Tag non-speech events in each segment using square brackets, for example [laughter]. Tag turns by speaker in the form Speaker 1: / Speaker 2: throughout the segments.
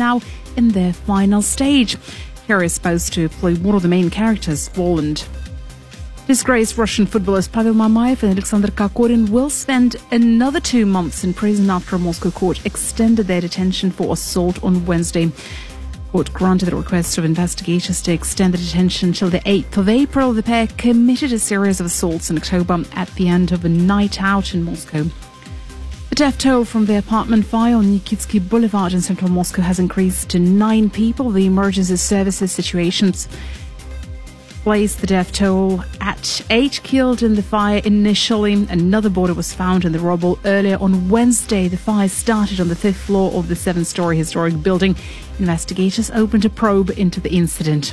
Speaker 1: now in their final stage. Here is supposed to play one of the main characters, Voland. Disgraced Russian footballers Pavel Mamayev and Alexander Kokorin will spend another two months in prison after a Moscow court extended their detention for assault on Wednesday. Court granted the request of investigators to extend the detention till the 8th of April. The pair committed a series of assaults in October at the end of a night out in Moscow. The death toll from the apartment fire on Nikitsky Boulevard in central Moscow has increased to nine people. The emergency services situations placed the death toll at eight killed in the fire initially. Another body was found in the rubble earlier on Wednesday. The fire started on the fifth floor of the seven story historic building. Investigators opened a probe into the incident.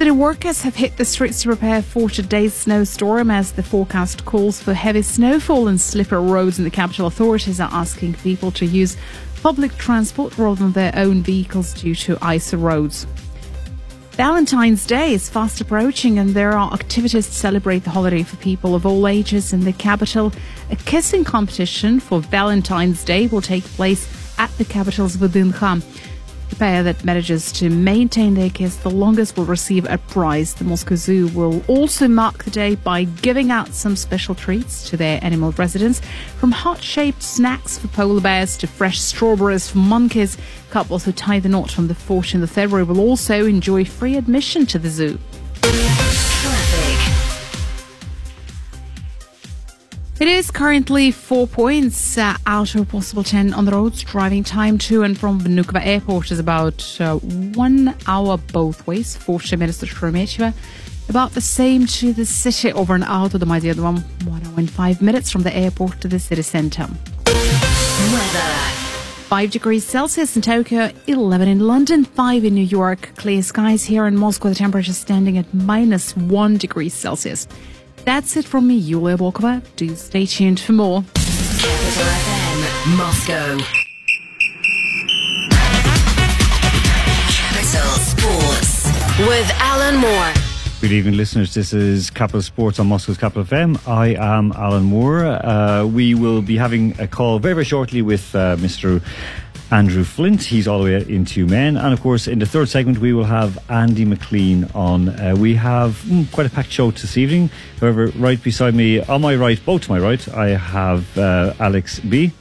Speaker 1: City workers have hit the streets to prepare for today's snowstorm as the forecast calls for heavy snowfall and slippery roads in the capital. Authorities are asking people to use public transport rather than their own vehicles due to icy roads. Valentine's Day is fast approaching and there are activities to celebrate the holiday for people of all ages in the capital. A kissing competition for Valentine's Day will take place at the capital's VDNKh. The pair that manages to maintain their kiss the longest will receive a prize. The Moscow Zoo will also mark the day by giving out some special treats to their animal residents, from heart-shaped snacks for polar bears to fresh strawberries for monkeys. Couples who tie the knot on the 14th of February will also enjoy free admission to the zoo. It is currently four points uh, out of possible 10 on the roads. Driving time to and from Vnukovo Airport is about uh, one hour both ways, 40 minutes to Sheremetyevo. About the same to the city, over an hour to the Maziadvam, one one hour and five minutes from the airport to the city centre.
Speaker 2: Weather.
Speaker 1: 5 degrees Celsius in Tokyo, 11 in London, 5 in New York. Clear skies here in Moscow, the temperature standing at minus 1 degrees Celsius. That's it from me, Yulia Volkova. Do stay tuned for more.
Speaker 2: Capital FM, Moscow. Capital Sports. With Alan Moore.
Speaker 3: Good evening, listeners. This is Capital Sports on Moscow's Capital FM. I am Alan Moore. Uh, we will be having a call very, very shortly with uh, Mr. Andrew Flint. He's all the way in Tyumen. And of course, in the third segment, we will have Andy McLean on. Uh, we have mm, quite a packed show this evening. However, right beside me, on my right, both to my right, I have uh, Alex B.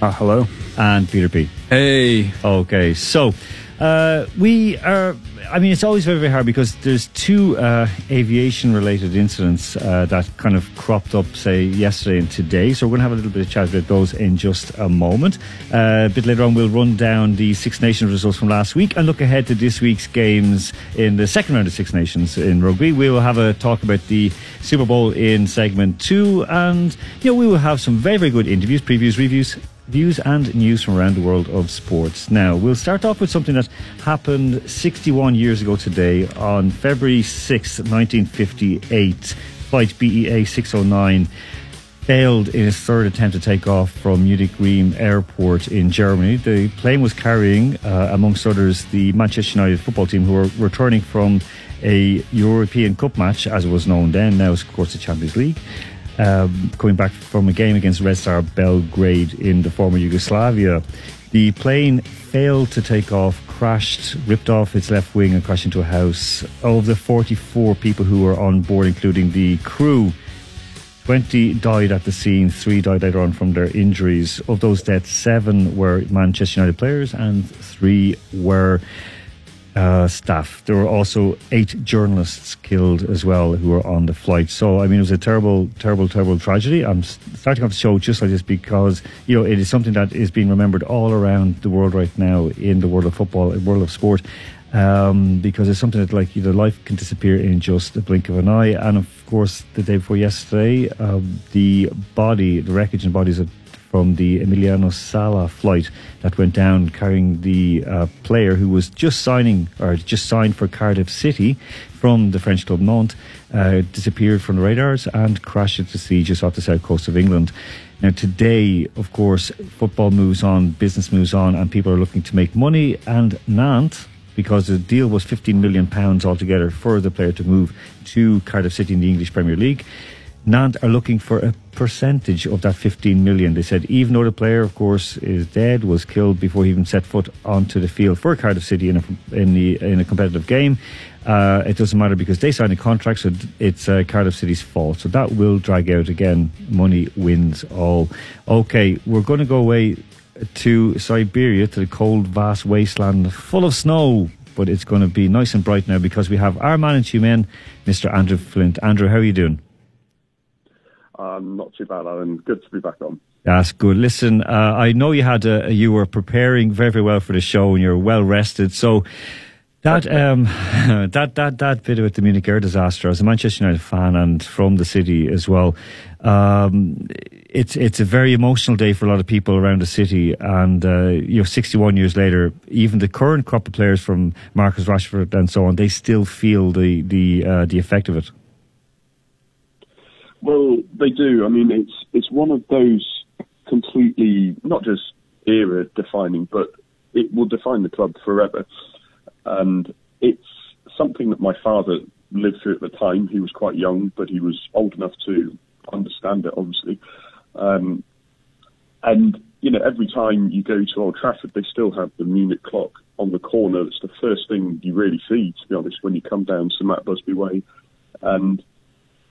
Speaker 4: Uh, hello.
Speaker 3: And Peter B.
Speaker 4: Hey.
Speaker 3: Okay, so uh, we are. I mean, it's always very, very hard because there's two uh, aviation-related incidents uh, that kind of cropped up, say, yesterday and today. So we're going to have a little bit of chat about those in just a moment. Uh, a bit later on, we'll run down the Six Nations results from last week and look ahead to this week's games in the second round of Six Nations in rugby. We will have a talk about the Super Bowl in segment two, and you know we will have some very, very good interviews, previews, reviews views and news from around the world of sports. Now, we'll start off with something that happened 61 years ago today on February 6, 1958. Flight BEA 609 failed in its third attempt to take off from Munich Riem Airport in Germany. The plane was carrying, uh, amongst others, the Manchester United football team who were returning from a European Cup match, as it was known then, now, of course, the Champions League um, coming back from a game against Red Star Belgrade in the former Yugoslavia. The plane failed to take off, crashed, ripped off its left wing, and crashed into a house. Of the 44 people who were on board, including the crew, 20 died at the scene, three died later on from their injuries. Of those deaths, seven were Manchester United players, and three were uh, staff. There were also eight journalists killed as well who were on the flight. So, I mean, it was a terrible, terrible, terrible tragedy. I'm starting off the show just like this because, you know, it is something that is being remembered all around the world right now in the world of football, world of sport. Um, because it's something that, like, you know, life can disappear in just a blink of an eye. And of course, the day before yesterday, um, the body, the wreckage and bodies of from the Emiliano Sala flight that went down carrying the uh, player who was just signing or just signed for Cardiff City from the French club Nantes, uh, disappeared from the radars and crashed into the sea just off the south coast of England. Now, today, of course, football moves on, business moves on, and people are looking to make money. And Nantes, because the deal was 15 million pounds altogether for the player to move to Cardiff City in the English Premier League Nantes are looking for a percentage of that 15 million. They said even though the player, of course, is dead, was killed before he even set foot onto the field for Cardiff City in a, in the in a competitive game, uh, it doesn't matter because they signed a contract, so it's uh, Cardiff City's fault. So that will drag out again. Money wins all. Okay, we're going to go away to Siberia, to the cold, vast wasteland full of snow. But it's going to be nice and bright now because we have our man in Tyumen, Mr. Andrew Flint. Andrew, how are you doing?
Speaker 4: Um, not too bad, Alan. Good to be back on.
Speaker 3: That's good. Listen, uh, I know you had a, you were preparing very, very well for the show, and you're well rested. So that um, [laughs] that that that bit of the Munich air disaster, as a Manchester United fan and from the city as well, um, it's it's a very emotional day for a lot of people around the city. And uh, you know, 61 years later, even the current crop of players from Marcus Rashford and so on, they still feel the the uh, the effect of it.
Speaker 4: Well, they do. I mean, it's it's one of those completely not just era defining, but it will define the club forever. And it's something that my father lived through at the time. He was quite young, but he was old enough to understand it, obviously. Um, and, you know, every time you go to Old Trafford, they still have the Munich clock on the corner. It's the first thing you really see, to be honest, when you come down Sir Matt Busby Way. And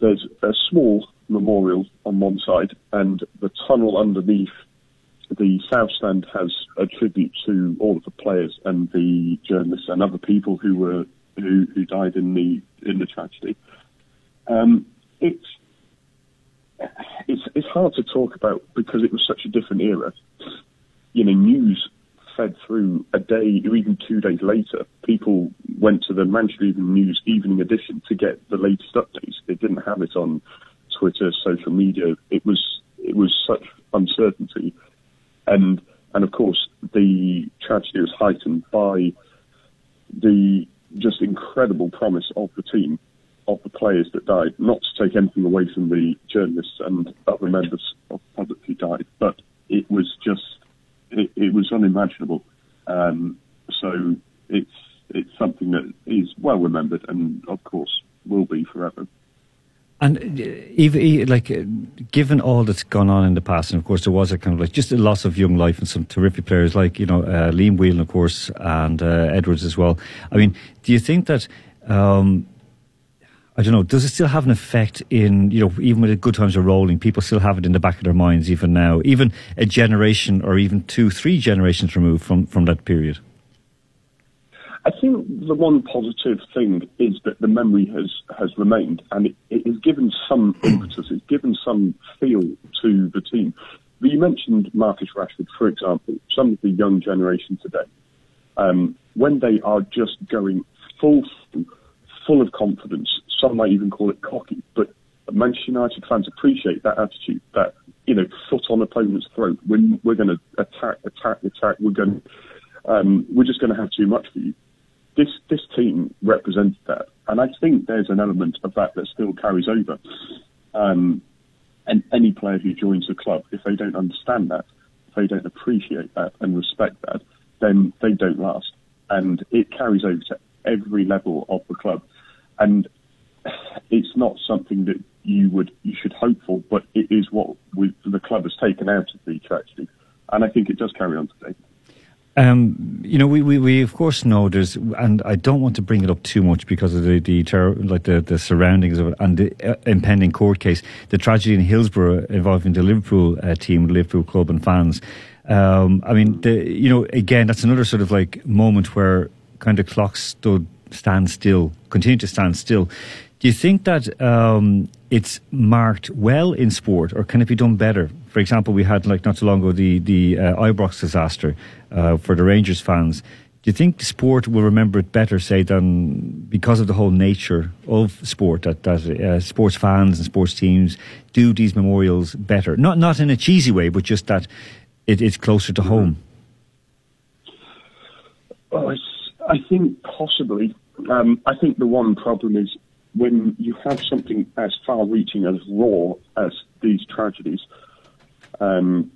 Speaker 4: there's a small memorial on one side, and the tunnel underneath the South Stand has a tribute to all of the players and the journalists and other people who were who, who died in the in the tragedy. Um, it's it's it's hard to talk about because it was such a different era. You know, news fed through a day or even two days later. People went to the Manchester Evening News Evening Edition to get the latest updates. They didn't have it on Twitter, social media. It was it was such uncertainty and and of course the tragedy was heightened by the just incredible promise of the team, of the players that died. Not to take anything away from the journalists and other members of the public who died, but it was just it, it was unimaginable. Um, so it's it's something that is well remembered and of course will be forever.
Speaker 3: And uh, even like, uh, given all that's gone on in the past, and of course there was a kind of like just a loss of young life and some terrific players like you know uh, Liam Whelan, of course, and uh, Edwards as well. I mean, do you think that? Um, I don't know. Does it still have an effect in you know even when the good times are rolling, people still have it in the back of their minds even now, even a generation or even two, three generations removed from from that period.
Speaker 4: I think the one positive thing is that the memory has, has remained and it, it has given some [clears throat] impetus, it's given some feel to the team. But you mentioned Marcus Rashford, for example, some of the young generation today, um, when they are just going full, full of confidence, some might even call it cocky, but Manchester United fans appreciate that attitude, that, you know, foot on opponent's throat. When we're going to attack, attack, attack, we're going um, we're just going to have too much for you this this team represents that, and I think there's an element of that that still carries over. Um, and any player who joins the club, if they don't understand that, if they don't appreciate that and respect that, then they don't last, and it carries over to every level of the club. And it's not something that you would you should hope for, but it is what we, the club has taken out of the tragedy, and I think it does carry on today.
Speaker 3: Um, you know, we, we, we of course know there's, and I don't want to bring it up too much because of the, the like the, the surroundings of it and the uh, impending court case, the tragedy in Hillsborough involving the Liverpool uh, team, Liverpool club and fans. Um, I mean, the, you know, again, that's another sort of like moment where kind of clocks stood, stand still, continue to stand still. Do you think that um, it's marked well in sport, or can it be done better? For example, we had like not so long ago the the uh, Ibrox disaster uh, for the Rangers fans. Do you think sport will remember it better, say, than because of the whole nature of sport that that uh, sports fans and sports teams do these memorials better? Not not in a cheesy way, but just that it, it's closer to home.
Speaker 4: Well, I think possibly. Um, I think the one problem is when you have something as far-reaching as raw as these tragedies, um,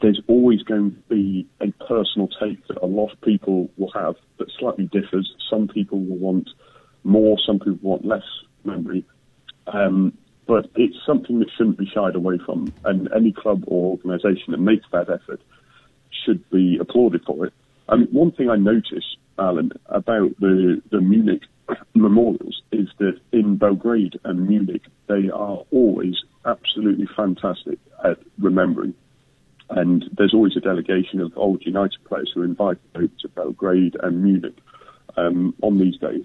Speaker 4: there's always going to be a personal take that a lot of people will have that slightly differs. Some people will want more, some people want less memory. Um, but it's something that shouldn't be shied away from. And any club or organisation that makes that effort should be applauded for it. I mean, one thing I noticed, Alan, about the, the Munich memorials is that in Belgrade and Munich, they are always absolutely fantastic at remembering. And there's always a delegation of old United players who are invited over to Belgrade and Munich um, on these days.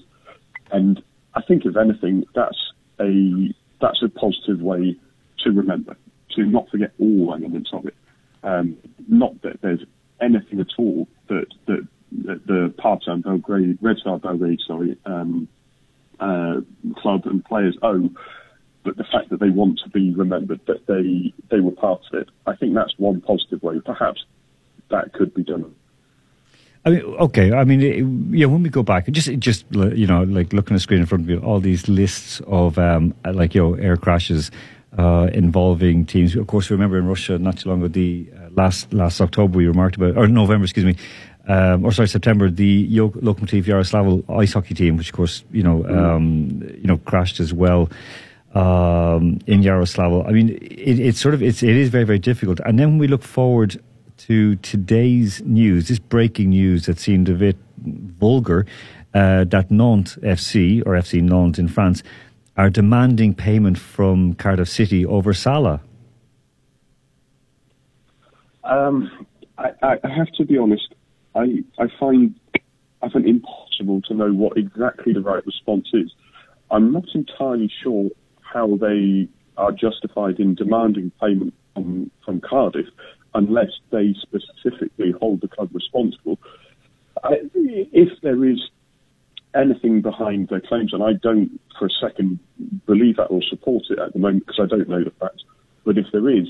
Speaker 4: And I think, if anything, that's a that's a positive way to remember, to not forget all elements of it. Um, not that there's anything at all that that, that the Partizan Belgrade, Red Star Belgrade, sorry, um, uh, club and players owe, but the fact that they want to be remembered that they they were part of it. I think that's one positive way. Perhaps that could be done.
Speaker 3: I mean, okay. I mean, yeah. When we go back, just just you know, like looking at the screen in front of you, all these lists of um, like you know air crashes uh, involving teams. Of course, remember in Russia not too long ago, the uh, last last October we remarked about, or November, excuse me, um, or sorry, September, the Lokomotiv Yaroslavl ice hockey team, which of course you know um, you know crashed as well. Um, in Yaroslavl, I mean, it, it's sort of it's it is very very difficult. And then when we look forward to today's news, this breaking news that seemed a bit vulgar, uh, that Nantes FC or FC Nantes in France are demanding payment from Cardiff City over Sala.
Speaker 4: Um, I, I have to be honest. I I find I find impossible to know what exactly the right response is. I'm not entirely sure how they are justified in demanding payment from, from Cardiff unless they specifically hold the club responsible. I, if there is anything behind their claims, and I don't for a second believe that or support it at the moment because I don't know the facts, but if there is,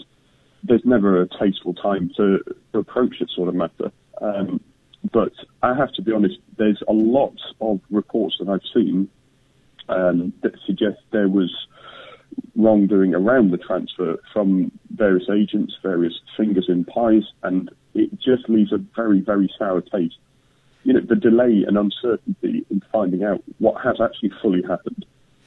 Speaker 4: there's never a tasteful time to, to approach this sort of matter. Um, but I have to be honest, there's a lot of reports that I've seen um, that suggest there was wrongdoing around the transfer from various agents, various fingers in pies, and it just leaves a very, very sour taste. You know, the delay and uncertainty in finding out what has actually fully happened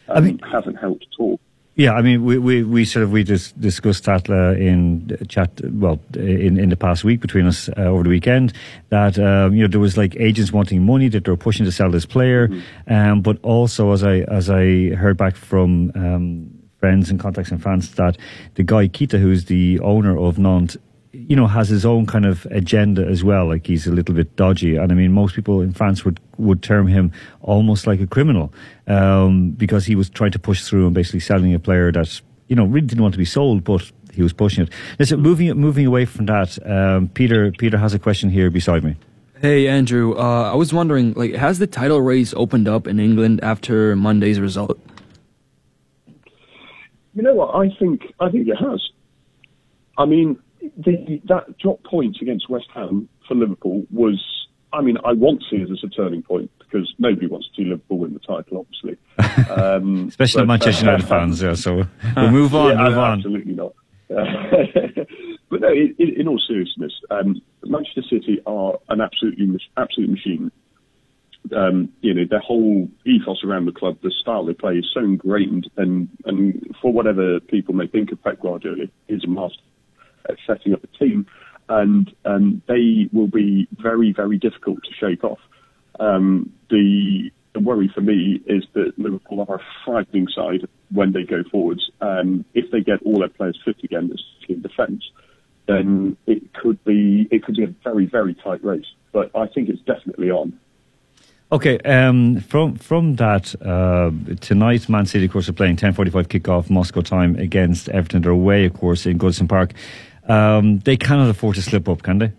Speaker 4: um, I mean, hasn't helped at all.
Speaker 3: Yeah, I mean, we, we, we sort of we just discussed that uh, in chat. Well, in, in the past week between us uh, over the weekend, that um, you know there was like agents wanting money that they were pushing to sell this player, mm-hmm. um, but also as I as I heard back from um, friends and contacts in France that the guy Kita, who's the owner of Nantes, you know, has his own kind of agenda as well. Like he's a little bit dodgy, and I mean, most people in France would would term him almost like a criminal um, because he was trying to push through and basically selling a player that you know really didn't want to be sold, but he was pushing it. Listen, moving moving away from that, um, Peter Peter has a question here beside me.
Speaker 5: Hey Andrew, uh, I was wondering, like, has the title race opened up in England after Monday's result?
Speaker 4: You know what? I think I think it has. I mean, the, that drop point against West Ham for Liverpool was. I mean, I want to see it as a turning point because nobody wants to see Liverpool win the title, obviously. [laughs]
Speaker 3: Um, Especially but, Manchester United uh, fans, yeah. So we'll move on.
Speaker 4: Yeah,
Speaker 3: move on.
Speaker 4: Absolutely not. [laughs] but no, in, in, all seriousness, um, Manchester City are an absolutely absolute machine um, you know, their whole ethos around the club, the style they play is so ingrained, and, and for whatever people may think of Pep Guardiola, he's a master at setting up a team, and um, they will be very, very difficult to shake off. Um, the, the worry for me is that Liverpool are a frightening side when they go forwards. Um, if they get all their players fit again, in defence, then it could be it could be a very, very tight race. But I think it's definitely on.
Speaker 3: Okay, um, from from that uh, tonight, Man City, of course, are playing ten forty five kickoff Moscow time against Everton. They're away, of course, in Goodison Park. Um, they cannot afford to slip up, can they?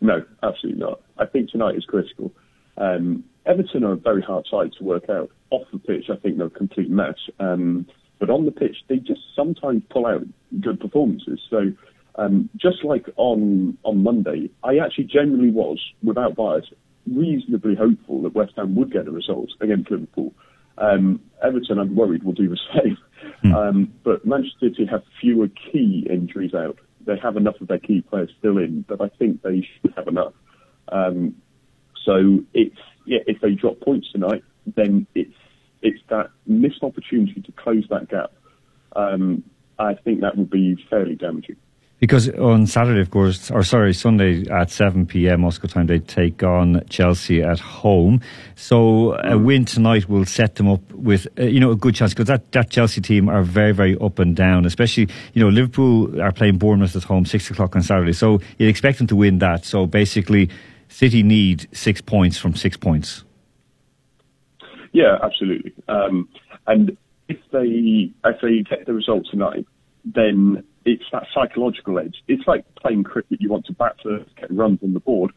Speaker 4: No, absolutely not. I think tonight is critical. Um, Everton are a very hard side to work out. Off the pitch, I think they're a complete mess. Um, but on the pitch, they just sometimes pull out good performances. So, um, just like on on Monday, I actually genuinely was, without bias, reasonably hopeful that West Ham would get a result against Liverpool. Um, Everton, I'm worried, will do the [laughs] same. Mm. Um, but Manchester City have fewer key injuries out. They have enough of their key players still in, but I think they should have enough. Um, so if yeah, if they drop points tonight, then it's it's that missed opportunity to close that gap. Um, I think that would be fairly damaging.
Speaker 3: Because on Saturday, of course, or sorry, Sunday at 7 p.m. Moscow time, they take on Chelsea at home. So a
Speaker 4: Mm.
Speaker 3: win tonight will set them up with, uh, you know, a good chance because that, that Chelsea team are very, very up and down. Especially, you know, Liverpool are playing Bournemouth at home six o'clock on Saturday. So you'd expect them to win that. So basically, City need six points from six points.
Speaker 4: Yeah, absolutely. Um, and if they if they get the result tonight, then it's that psychological edge. It's like playing cricket. You want to bat first, get runs on the board.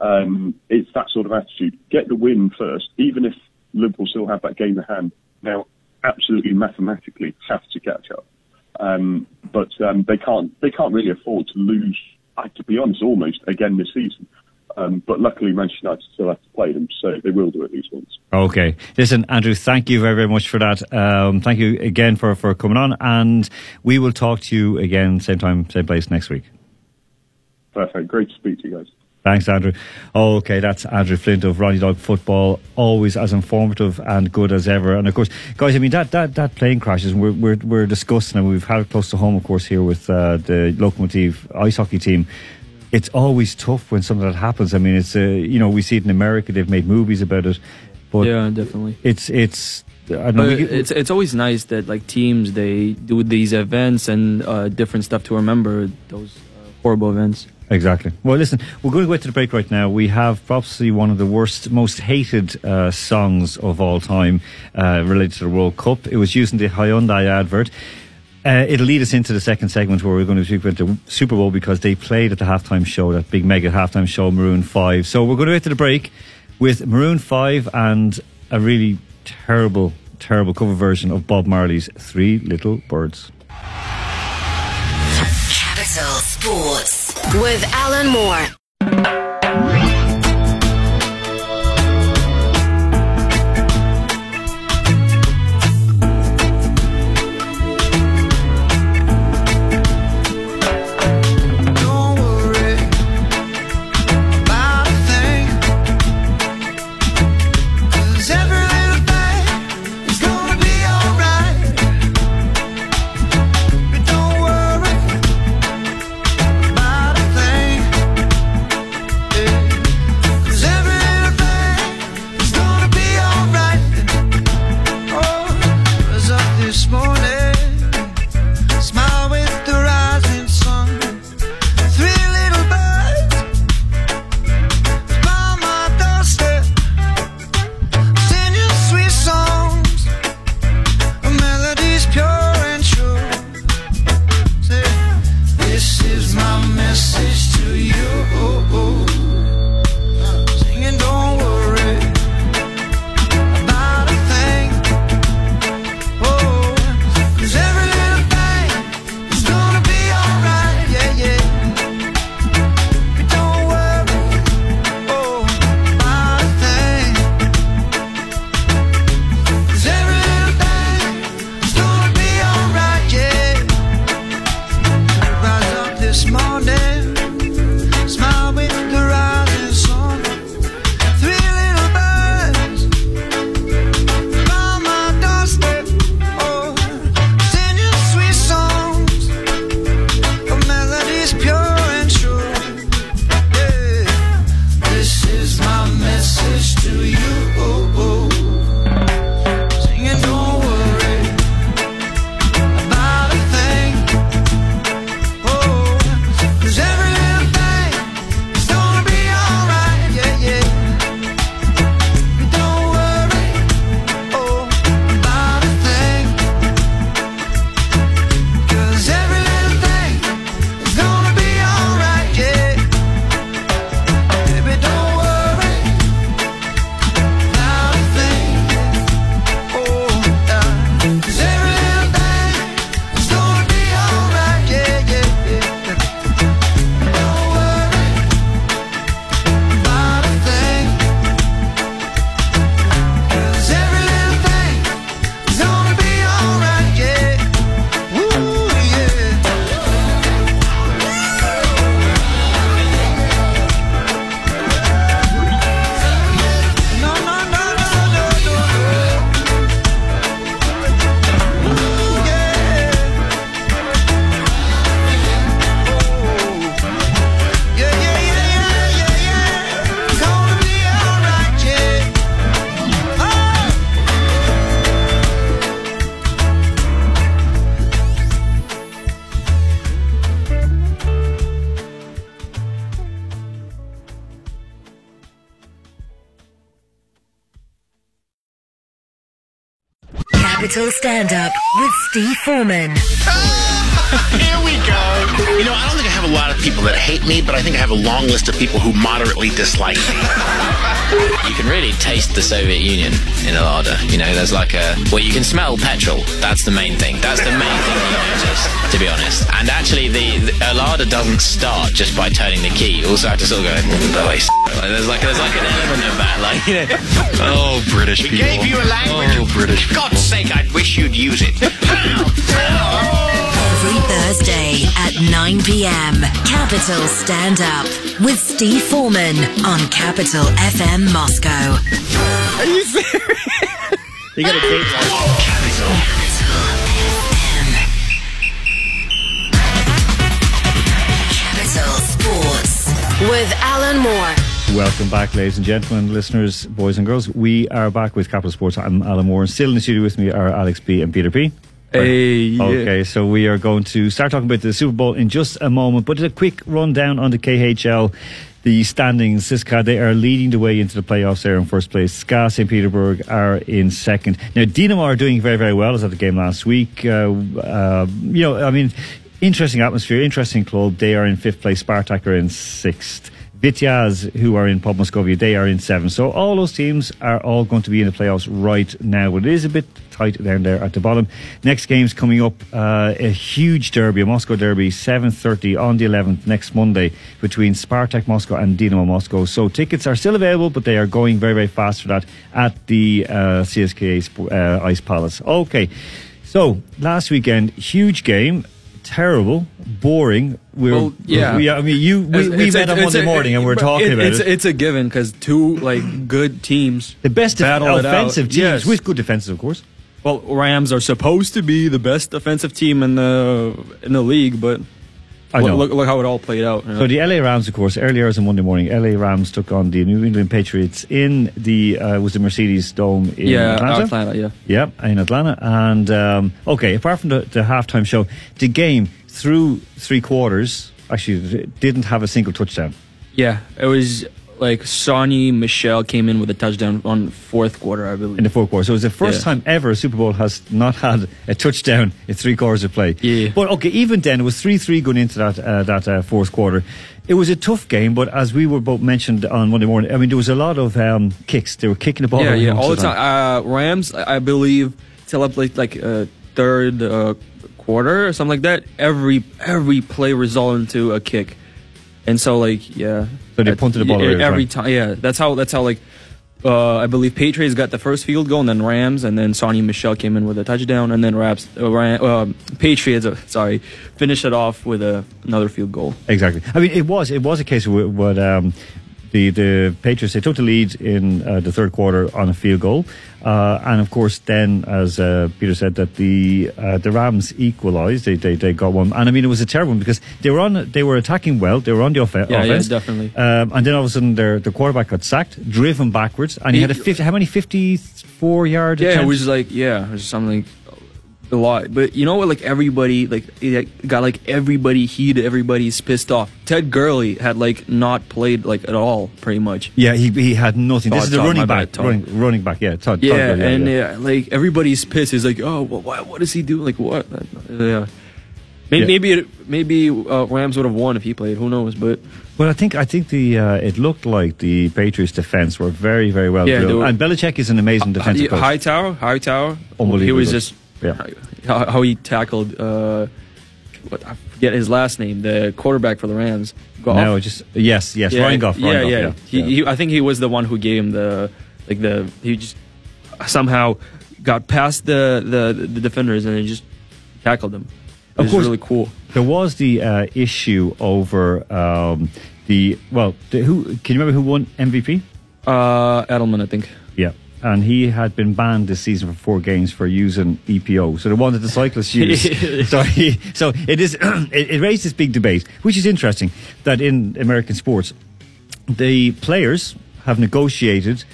Speaker 4: Um, it's that sort of attitude. Get the win first, even if Liverpool still have that game in hand. Now, absolutely mathematically have to catch up, um, but um, they can't. They can't really afford to lose. uh, To be honest, almost again this season. Um, but luckily, Manchester United still have to play them, so they will do at least once.
Speaker 3: Okay. Listen, Andrew, thank you very, very much for that. Um, thank you again for, for coming on. And we will talk to you again, same time, same place next week.
Speaker 4: Perfect. Great to speak to you guys.
Speaker 3: Thanks, Andrew. Okay, that's Andrew Flint of Ronnie Dog Football, always as informative and good as ever. And of course, guys, I mean that that, that plane crashes. We're, we're we're discussing, and we've had it close to home, of course, here with uh, the Lokomotiv ice hockey team. It's always tough when something like that happens. I mean, it's uh, you know we see it in America; they've made movies about it, but
Speaker 5: yeah, definitely.
Speaker 3: it's it's. I know.
Speaker 5: But it's it's always nice that like teams they do these events and uh, different stuff to remember those uh, horrible events.
Speaker 3: Exactly. Well, listen, we're going to go to the break right now. We have probably one of the worst, most hated uh, songs of all time uh, related to the World Cup. It was used in the Hyundai advert. Uh, it'll lead us into the second segment where we're going to speak about the Super Bowl because they played at the halftime show, that big mega halftime show, Maroon 5. So we're going to go to the break with Maroon 5 and a really terrible, terrible cover version of Bob Marley's Three Little Birds.
Speaker 2: Capital Sports with Alan Moore.
Speaker 6: My message to you.
Speaker 2: Stand Up with Steve Foreman. [laughs]
Speaker 7: Here we go. You know, I don't think I have a lot of people that hate me, but I think I have a long list of people who moderately dislike me.
Speaker 8: You can really taste the Soviet Union in Alada. You know, there's like a well, you can smell petrol. That's the main thing. That's the main thing you notice, to be honest. And actually, the, the Alada doesn't start just by turning the key. You also have to sort of go. "Oh, it's-" Like, there's like there's like an element of that, like you know.
Speaker 7: Oh, British
Speaker 8: We
Speaker 7: people.
Speaker 8: gave you a language.
Speaker 7: Oh, British
Speaker 8: For God's sake, I wish you'd use it.
Speaker 2: Every Thursday at 9 p.m. Capital Stand Up with Steve Foreman on Capital FM Moscow.
Speaker 3: Are you serious? you got a date
Speaker 2: Capital With Alan Moore.
Speaker 3: Welcome back, ladies and gentlemen, listeners, boys and girls. We are back with Capital Sports. I'm Alan Moore, and still in the studio with me are Alex B and Peter P.
Speaker 5: Hey, yeah.
Speaker 3: Okay, so we are going to start talking about the Super Bowl in just a moment, but a quick rundown on the KHL. The standings, CSKA, they are leading the way into the playoffs there in first place. SKA St. Petersburg are in second. Now, Dinamo are doing very, very well. I was at the game last week. Uh, uh, you know, I mean, interesting atmosphere, interesting club. They are in fifth place. Spartak are in sixth. Vityaz, who are in Podmoskovia, they are in seventh. So all those teams are all going to be in the playoffs right now. But it is a bit tight down there at the bottom. Next game's coming up, uh, a huge derby, a Moscow derby, 7.30 on the 11th next Monday between Spartak Moscow and Dinamo Moscow. So tickets are still available, but they are going very, very fast for that at the uh, CSKA uh, Ice Palace. Okay, so last weekend, huge game. Terrible, boring. We're,
Speaker 5: Well, yeah.
Speaker 3: we, I mean, you. We,
Speaker 5: It's-
Speaker 3: we
Speaker 5: it's
Speaker 3: met
Speaker 5: a-
Speaker 3: on Monday
Speaker 5: a-
Speaker 3: morning and we're talking
Speaker 5: it-
Speaker 3: about
Speaker 5: it's,
Speaker 3: it.
Speaker 5: It's a given because two like good teams.
Speaker 3: the best
Speaker 5: battle
Speaker 3: offensive teams
Speaker 5: Yes.
Speaker 3: with good defenses, of course.
Speaker 5: Well, Rams are supposed to be the best defensive team in the in the league, but
Speaker 3: I know.
Speaker 5: Look, look how it all played out. you know.
Speaker 3: So the LA Rams, of course, earlier as a Monday morning, LA Rams took on the New England Patriots in the uh, was the Mercedes Dome in
Speaker 5: yeah,
Speaker 3: Atlanta.
Speaker 5: Atlanta, yeah.
Speaker 3: Yeah, in Atlanta. And um, okay, apart from the, the halftime show, the game through three quarters actually didn't have a single touchdown.
Speaker 5: Yeah, it was like Sony Michel came in with a touchdown on fourth quarter, I believe.
Speaker 3: in the fourth quarter. So it was the first
Speaker 5: Yeah.
Speaker 3: time ever a Super Bowl has not had a touchdown in three quarters of play.
Speaker 5: Yeah.
Speaker 3: But okay, even then it was three three going into that uh, that uh, fourth quarter. It was a tough game, but as we were both mentioned on Monday morning, I mean there was a lot of um, kicks. They were kicking the ball.
Speaker 5: yeah, yeah, all the time. Uh, Rams, I I believe, till up like like uh, third uh, quarter or something like that. Every every play resulted into a kick, and so like yeah.
Speaker 3: So they punted the ball
Speaker 5: yeah, every time. Yeah, that's how that's how like. Uh, I believe Patriots got the first field goal, and then Rams, and then Sony Michel came in with a touchdown, and then Raps, uh, Ram, uh, Patriots, uh, sorry, finished it off with a, another field goal.
Speaker 3: Exactly. I mean, it was it was a case of wh- what um, the the Patriots they took the lead in uh, the third quarter on a field goal, uh, and of course then, as uh, Peter said, that the uh, the Rams equalised. They, they they got one, and I mean it was a terrible one because they were on they were attacking well. They were on the off-
Speaker 5: Yeah, yeah,
Speaker 3: offense,
Speaker 5: definitely.
Speaker 3: Um, and then all of a sudden, their the quarterback got sacked, driven backwards, and he
Speaker 5: He-
Speaker 3: had a 50, how many fifty four yard?
Speaker 5: Yeah, it was like yeah, it was something a lot. But you know what? Like everybody, like it got like everybody heated. Everybody's pissed off. Ted Gurley had like not played like at all, pretty much.
Speaker 3: yeah, he he had nothing. This is the
Speaker 5: Todd,
Speaker 3: running back,
Speaker 5: bad,
Speaker 3: running, running back. Yeah, Todd.
Speaker 5: Yeah,
Speaker 3: Todd,
Speaker 5: and
Speaker 3: yeah.
Speaker 5: yeah, like everybody's pissed. He's like, oh, well, what, what does he do? Like what? Yeah. Maybe
Speaker 3: Yeah.
Speaker 5: maybe, it, maybe uh, Rams would have won if he played. Who knows? But
Speaker 3: Well, I think I think the uh, it looked like the Patriots' defense were very very well
Speaker 5: Yeah,
Speaker 3: drilled,
Speaker 5: were-
Speaker 3: and Belichick is an amazing defensive coach.
Speaker 5: Hightower, Hightower,
Speaker 3: Unbelievable
Speaker 5: He was just
Speaker 3: Yeah.
Speaker 5: how, how he tackled. Uh, what I forget his last name. The quarterback for the Rams. Goff.
Speaker 3: No, just yes, yes, Ryan Goff. Ryan
Speaker 5: yeah,
Speaker 3: Goff,
Speaker 5: yeah.
Speaker 3: yeah,
Speaker 5: He,
Speaker 3: yeah.
Speaker 5: He, I think he was the one who gave him the like the he just somehow got past the the, the defenders and he just tackled them. It
Speaker 3: Of
Speaker 5: was
Speaker 3: course.
Speaker 5: really cool.
Speaker 3: There was the uh, issue over um, the well, the, who can you remember who won MVP?
Speaker 5: Uh, Edelman, I think.
Speaker 3: Yeah. And he had been banned this season for four games for using EPO. So the they wanted the cyclists use. [laughs] so, he, so it is. [clears throat] it, it raised this big debate, which is interesting that in American sports, the players have negotiated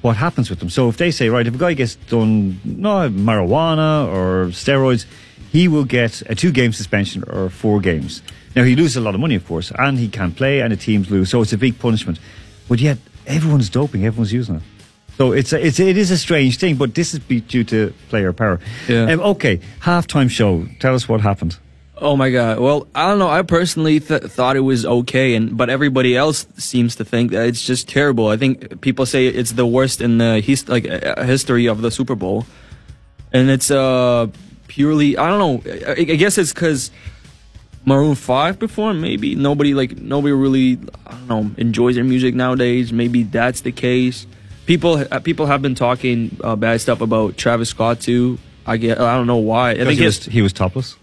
Speaker 3: what happens with them. So if they say, right, if a guy gets done no marijuana or steroids, he will get a two game suspension or four games. Now he loses a lot of money, of course, and he can't play, and the teams lose. So it's a big punishment. But yet everyone's doping, everyone's using it. So it's a, it's it is a strange thing, but this is due to player power.
Speaker 5: Yeah.
Speaker 3: Um, okay, halftime show. Tell us what happened.
Speaker 5: Oh my god. Well, I don't know. I personally th- thought it was okay, and but everybody else seems to think that it's just terrible. I think people say it's the worst in the his- like uh, history of the Super Bowl, and it's uh purely I don't know. I, I guess it's because Maroon Five performed. Maybe nobody like nobody really I don't know enjoys their music nowadays. Maybe that's the case. People uh, people have been talking uh, bad stuff about Travis Scott too. I get I don't know why. I think
Speaker 3: he
Speaker 5: his
Speaker 3: was, he was topless.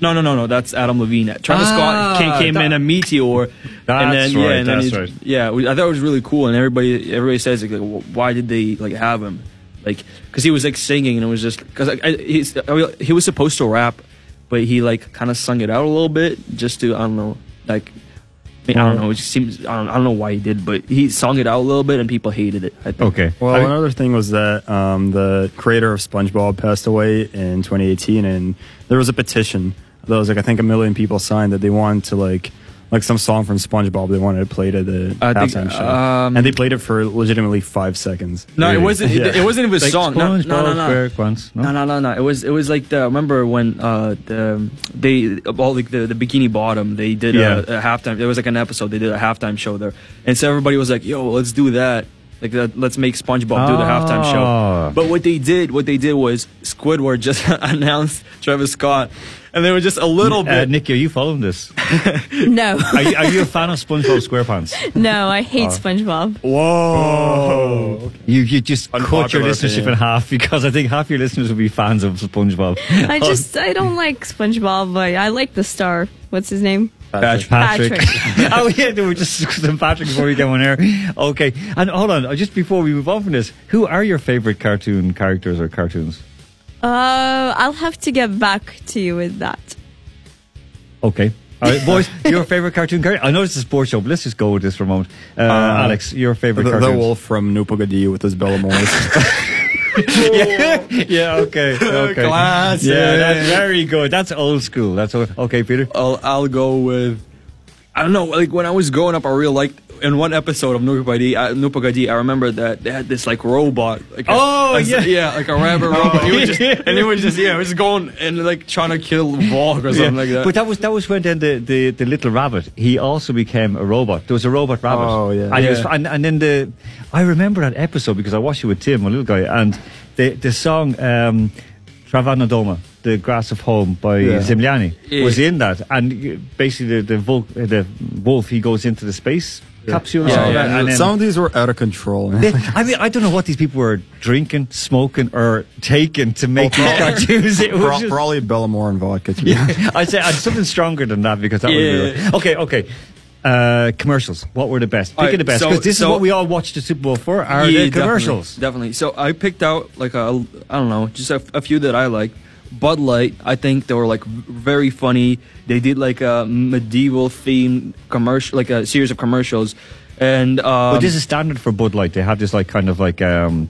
Speaker 5: no, no, no, no. That's Adam Levine. Travis
Speaker 3: Ah,
Speaker 5: Scott came, came
Speaker 3: that-
Speaker 5: in a meteor, and
Speaker 3: That's
Speaker 5: then yeah, and
Speaker 3: that's
Speaker 5: he's-
Speaker 3: right.
Speaker 5: yeah. we- I thought it was really cool, and everybody everybody says like, wh- why did they like have him? Like, because he was like singing, and it was just because I, I, he's I mean, he was supposed to rap, but he like kind of sung it out a little bit just to I don't know, like. I, don't know. It just seems I don't, I don't know why he did, but he sung it out a little bit, and people hated it. I think.
Speaker 3: Okay.
Speaker 9: Well,
Speaker 3: I-
Speaker 9: another thing was that um, the creator of SpongeBob passed away in 2018, and there was a petition that was like I think a million people signed that they wanted to like like some song from SpongeBob they wanted to play to the
Speaker 5: I think,
Speaker 9: halftime show,
Speaker 5: um,
Speaker 9: and they played it for legitimately five seconds.
Speaker 5: No, it wasn't. It, [laughs]
Speaker 9: Yeah.
Speaker 5: it wasn't even a
Speaker 3: like
Speaker 5: song. No, no, no, no.
Speaker 3: SquarePants, no?
Speaker 5: No, no, no, no. It was it was like the remember when uh the they all like the the Bikini Bottom they did
Speaker 3: Yeah.
Speaker 5: a, a halftime. There was like an episode they did a halftime show there, and so everybody was like, "Yo, let's do that." Like that, let's make SpongeBob do the halftime
Speaker 3: Ah.
Speaker 5: show. But what they did, what they did was Squidward just [laughs] announced Travis Scott, and they were just a little
Speaker 3: Uh,
Speaker 5: bit.
Speaker 3: Nikki, are you following this? [laughs]
Speaker 10: No,
Speaker 3: Are you, are you a fan of SpongeBob SquarePants?
Speaker 10: no, I hate SpongeBob.
Speaker 9: Whoa!
Speaker 3: You you just cut your listenership
Speaker 9: opinion.
Speaker 3: in half because I think half your listeners will be fans of SpongeBob.
Speaker 10: I just I don't like SpongeBob, but I like the star. What's his name?
Speaker 3: Patrick.
Speaker 10: Patrick. [laughs]
Speaker 3: oh yeah, they were just discussing Patrick before we get on air. Okay, and hold on, uh, just before we move on from this, who are your favorite cartoon characters or cartoons?
Speaker 10: Uh, I'll have to get back to you with that.
Speaker 3: Okay. All right, boys, [laughs] your favorite cartoon character? I know it's a sports show, but let's just go with this for a moment. Uh, Alex, your
Speaker 9: The,
Speaker 3: favorite
Speaker 9: the
Speaker 3: cartoon?
Speaker 9: wolf from Nupagadi with his Bella Morris.
Speaker 3: yeah, [laughs] [laughs] yeah, okay, okay.
Speaker 5: Classic.
Speaker 3: Yeah, that's very good. That's old school. That's o- okay, Peter.
Speaker 5: I'll I'll go with I don't know. Like when I was growing up, I really liked in one episode of Nupagadi. Uh, Nupagadi, I remember that they had this like robot. Like a-
Speaker 3: Oh,
Speaker 5: a-
Speaker 3: yeah.
Speaker 5: yeah, like a rabbit [laughs] robot. He was just, and it was just yeah, it was going and like trying to kill Vogue or something like that.
Speaker 3: But that was that was when then the, the, the little rabbit he also became a robot. There was a robot rabbit.
Speaker 9: Oh, yeah.
Speaker 3: And, he was, and and then the I remember that episode because I watched it with Tim, my little guy, and the the song um, Travana Doma, the Grass of Home by
Speaker 9: Yeah.
Speaker 3: Zemlyane
Speaker 5: Yeah.
Speaker 3: was in that, and basically the the, vol- uh, the wolf he goes into the space capsule. or
Speaker 5: Yeah, yeah.
Speaker 3: and then-
Speaker 9: Some of these were out of control.
Speaker 3: they, I mean, I don't know what these people were drinking, smoking, or taking to make [laughs] these cartoons. It was
Speaker 9: Pro-
Speaker 3: just-
Speaker 9: probably Bellamore and vodka. To
Speaker 3: yeah, I'd say I'd something stronger than that because that
Speaker 5: Yeah.
Speaker 3: would be okay. Okay, uh, commercials. What were the best? Pick
Speaker 5: Alright,
Speaker 3: of the best
Speaker 5: so-
Speaker 3: because this is what we all watched the Super Bowl for. Are
Speaker 5: Yeah,
Speaker 3: the commercials?
Speaker 5: Definitely, definitely. So I picked out like a I don't know, just a, a few that I like. Bud Light, I think they were like very funny. They did like a medieval themed commercial, like a series of commercials, and um,
Speaker 3: but this is standard for Bud Light. They have this like kind of like um,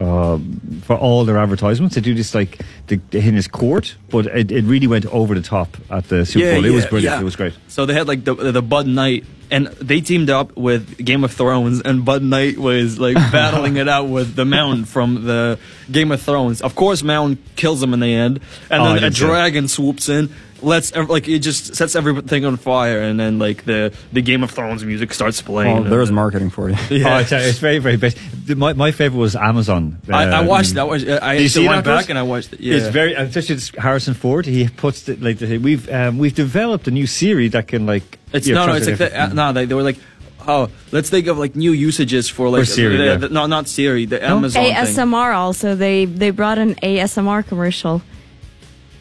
Speaker 3: uh, for all their advertisements. They do this like the, in his court, but it, it really went over the top at the Super Bowl. It was brilliant.
Speaker 5: yeah.
Speaker 3: It was great.
Speaker 5: So they had like the the Bud Knight, and they teamed up with Game of Thrones, and Bud Knight was like [laughs] battling it out with the Mountain from the Game of Thrones. Of course, Mountain kills him in the end, and
Speaker 3: Oh,
Speaker 5: then a
Speaker 3: did too.
Speaker 5: dragon swoops in. Lets like it just sets everything on fire, and then like the the Game of Thrones music starts playing.
Speaker 9: Well,
Speaker 5: and
Speaker 9: there's
Speaker 5: then-
Speaker 9: marketing for you. [laughs]
Speaker 5: Yeah.
Speaker 3: Oh, I tell you, it's very very best. My my favorite was Amazon.
Speaker 5: I, I
Speaker 3: Um,
Speaker 5: watched that. Was I
Speaker 3: Did you see
Speaker 5: went
Speaker 3: that, Chris?
Speaker 5: back and I watched it. Yeah.
Speaker 3: It's very, and especially it's Harrison Ford. He puts it like we've um, we've developed a new series that can like.
Speaker 5: It's
Speaker 3: you know,
Speaker 5: no, no. It's like the, uh, no. They, they were like, oh, let's think of like new usages for like
Speaker 3: For Siri,
Speaker 5: the-
Speaker 3: yeah.
Speaker 5: the- no, not Siri, the Amazon thing.
Speaker 10: ASMR also. They they brought an ASMR commercial.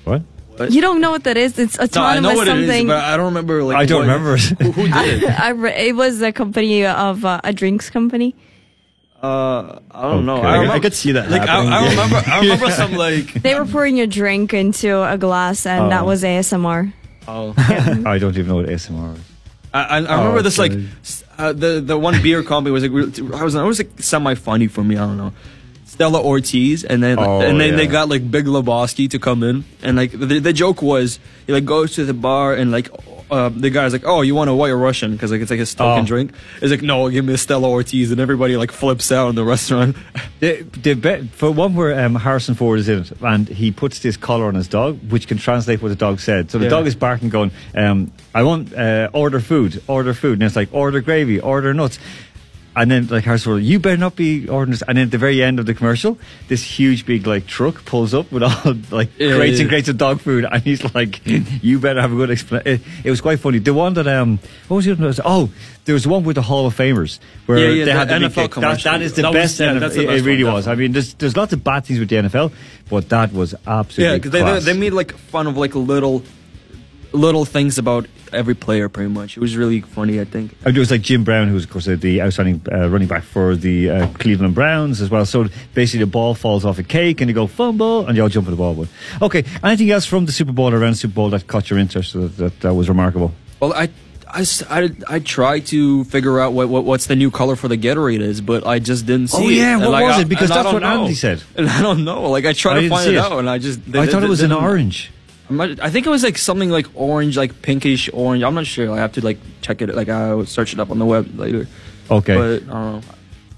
Speaker 3: What?
Speaker 10: You don't know what that is? It's autonomous
Speaker 5: No, I
Speaker 10: autonomous
Speaker 5: know what it is,
Speaker 10: something.
Speaker 5: but I don't remember. Like
Speaker 3: I don't
Speaker 5: what-
Speaker 3: remember.
Speaker 5: Who, who did it? [laughs]
Speaker 10: I re- it was a company of uh, a drinks company.
Speaker 5: Uh, I don't know.
Speaker 3: Okay.
Speaker 5: I,
Speaker 3: I
Speaker 5: remember,
Speaker 9: I could see that
Speaker 5: Like I. I remember. I remember [laughs] some like.
Speaker 10: They were pouring a drink into a glass, and that
Speaker 3: Oh.
Speaker 10: was ASMR.
Speaker 5: Oh, [laughs] [laughs]
Speaker 3: I don't even know what ASMR is.
Speaker 5: I, I, I remember
Speaker 9: Oh,
Speaker 5: this like uh, the the one beer company was like I was it was like semi funny for me. I don't know. Stella Artois, and then
Speaker 3: Oh,
Speaker 5: and then they got like Big Lebowski to come in, and like the, the joke was he like goes to the bar and like uh, the guy's like, "Oh, you want a white Russian?" Because like it's like his token
Speaker 3: Oh.
Speaker 5: drink. He's like, "No, give me a Stella Artois," and everybody like flips out in the restaurant. [laughs]
Speaker 3: The, the for one where um, Harrison Ford is in it, and he puts this collar on his dog, which can translate what the dog said. So the
Speaker 5: Yeah.
Speaker 3: dog is barking, going, um, "I want uh, order food, order food," and it's like order gravy, order nuts. And then like Harrison Ford, you better not be ordering this. And then at the very end of the commercial, this huge big like truck pulls up with all [laughs] like
Speaker 5: Yeah,
Speaker 3: crates and
Speaker 5: yeah.
Speaker 3: crates of dog food, and he's like, [laughs] "You better have a good explanation." It, it was quite funny. The one that um, what was the other? one? Oh, there was one with the Hall of Famers where
Speaker 5: Yeah, yeah,
Speaker 3: they
Speaker 5: the
Speaker 3: had the
Speaker 5: NFL
Speaker 3: kick. That,
Speaker 5: commercial.
Speaker 3: that is the
Speaker 5: That was-
Speaker 3: best.
Speaker 5: yeah,
Speaker 3: NFL
Speaker 5: that's the
Speaker 3: it,
Speaker 5: best
Speaker 3: it really
Speaker 5: one,
Speaker 3: was. I mean, there's there's lots of bad things with the NFL, but that was absolutely
Speaker 5: yeah, because they they made like fun of like little little things about every player, pretty much. It was really funny, I think.
Speaker 3: There was like Jim Brown, who was, of course, the outstanding uh, running back for the uh, Cleveland Browns as well. So basically, the ball falls off a cake and you go fumble and you all jump at the ball. But okay, anything else from the Super Bowl or around the Super Bowl that caught your interest that, that, that was remarkable?
Speaker 5: Well, I. I, I tried to figure out what, what what's the new color for the Gatorade is, but I just didn't see
Speaker 3: Oh, yeah,
Speaker 5: And,
Speaker 3: what
Speaker 5: like,
Speaker 3: was
Speaker 5: I-
Speaker 3: it? Because that's what
Speaker 5: know.
Speaker 3: Andy said. [laughs]
Speaker 5: And I don't know. Like I
Speaker 3: I
Speaker 5: tried to find it
Speaker 3: it.
Speaker 5: out, and I just
Speaker 3: I thought it was an orange.
Speaker 5: Not, I think it was like something like orange, like pinkish orange. I'm not sure. I have to like check it. Like I'll search it up on the web later.
Speaker 3: Okay.
Speaker 5: But I don't know.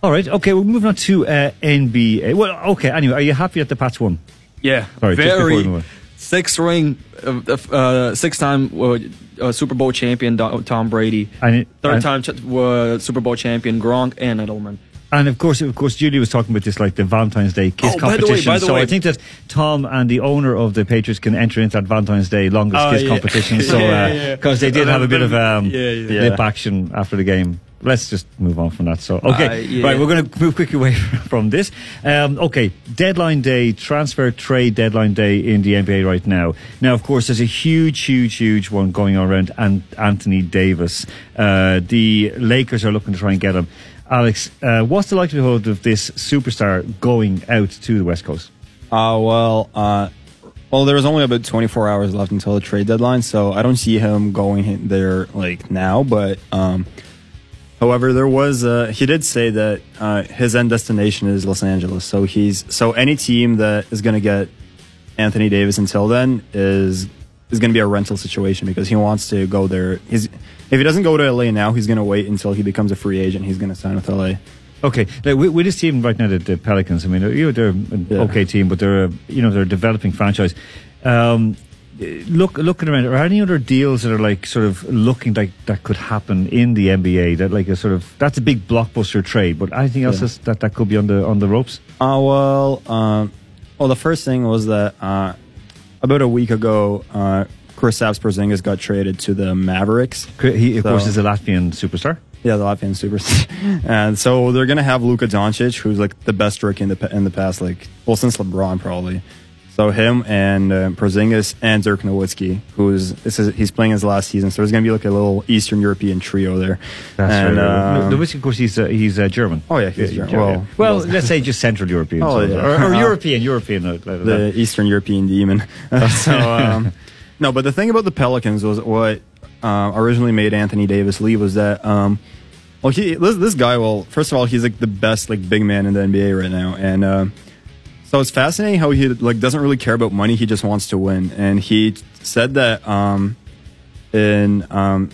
Speaker 3: All right. Okay, we're moving on to uh, NBA. Well, okay. Anyway, are you happy that the Pats won?
Speaker 5: Yeah,
Speaker 3: Sorry, just before we
Speaker 5: very six ring, uh, uh, six time uh, uh, Super Bowl champion Tom Brady,
Speaker 3: And it-
Speaker 5: third
Speaker 3: and-
Speaker 5: time ch- uh, Super Bowl champion Gronk and Edelman.
Speaker 3: And of course, of course, Julie was talking about this like the Valentine's Day kiss
Speaker 5: Oh, way,
Speaker 3: competition.
Speaker 5: the
Speaker 3: so
Speaker 5: way-
Speaker 3: I think that Tom and the owner of the Patriots can enter into that Valentine's Day longest
Speaker 5: Oh,
Speaker 3: kiss
Speaker 5: yeah.
Speaker 3: competition. [laughs] So because they did have a bit of um, lip action after the game. Let's just move on from that. So okay,
Speaker 5: Uh, yeah.
Speaker 3: right, we're going to move quickly away [laughs] from this. Um, okay, deadline day, transfer trade deadline day in the NBA right now. Now, of course, there's a huge, huge, huge one going on around Anthony Davis. Uh, the Lakers are looking to try and get him. Alex, uh, what's the likelihood of this superstar going out to the West Coast?
Speaker 9: Uh, well, uh, well, there was only about 24 hours left until the trade deadline, so I don't see him going there like now. But um, however, there was uh, he did say that uh, his end destination is Los Angeles. So he's so any team that is going to get Anthony Davis until then is is going to be a rental situation because he wants to go there. He's if he doesn't go to LA now, he's going to wait until he becomes a free agent. He's going to sign with LA.
Speaker 3: Okay, like, with, with this team right now, the, the Pelicans. I mean, you know, they're an
Speaker 9: Yeah.
Speaker 3: okay team, but they're a, you know they're a developing franchise. Um, look, looking around, are there any other deals that are like sort of looking like that could happen in the NBA? That like a sort of that's a big blockbuster trade, but anything else
Speaker 9: Yeah.
Speaker 3: that that could be on the on the ropes?
Speaker 9: Uh, well, um, well, the first thing was that uh, about a week ago, uh, Kristaps Porzingis got traded to the Mavericks.
Speaker 3: He, of
Speaker 9: So-
Speaker 3: course, is a Latvian superstar.
Speaker 9: Yeah, the Latvian superstar. [laughs] and so they're gonna have Luka Doncic, who's like the best rookie in the in the past, like well since LeBron probably. So him and uh, Porzingis and Dirk Nowitzki, who's this is he's playing his last season. So there's gonna be like a little Eastern European trio there.
Speaker 3: That's
Speaker 9: and,
Speaker 3: right.
Speaker 9: um,
Speaker 3: Nowitzki, of course, he's uh, he's uh, German.
Speaker 9: Oh, yeah, he's German. Well,
Speaker 3: well,
Speaker 9: well- [laughs]
Speaker 3: let's say just Central European,
Speaker 9: Oh, yeah.
Speaker 3: or, or [laughs] European, European. uh, like that.
Speaker 9: the Eastern European demon. so um, no, but the thing about the Pelicans was what uh, originally made Anthony Davis leave was that um, well he this, this guy well first of all he's like the best like big man in the NBA right now. And uh, so it's fascinating how he like doesn't really care about money. He just wants to win. And he said that um, in um,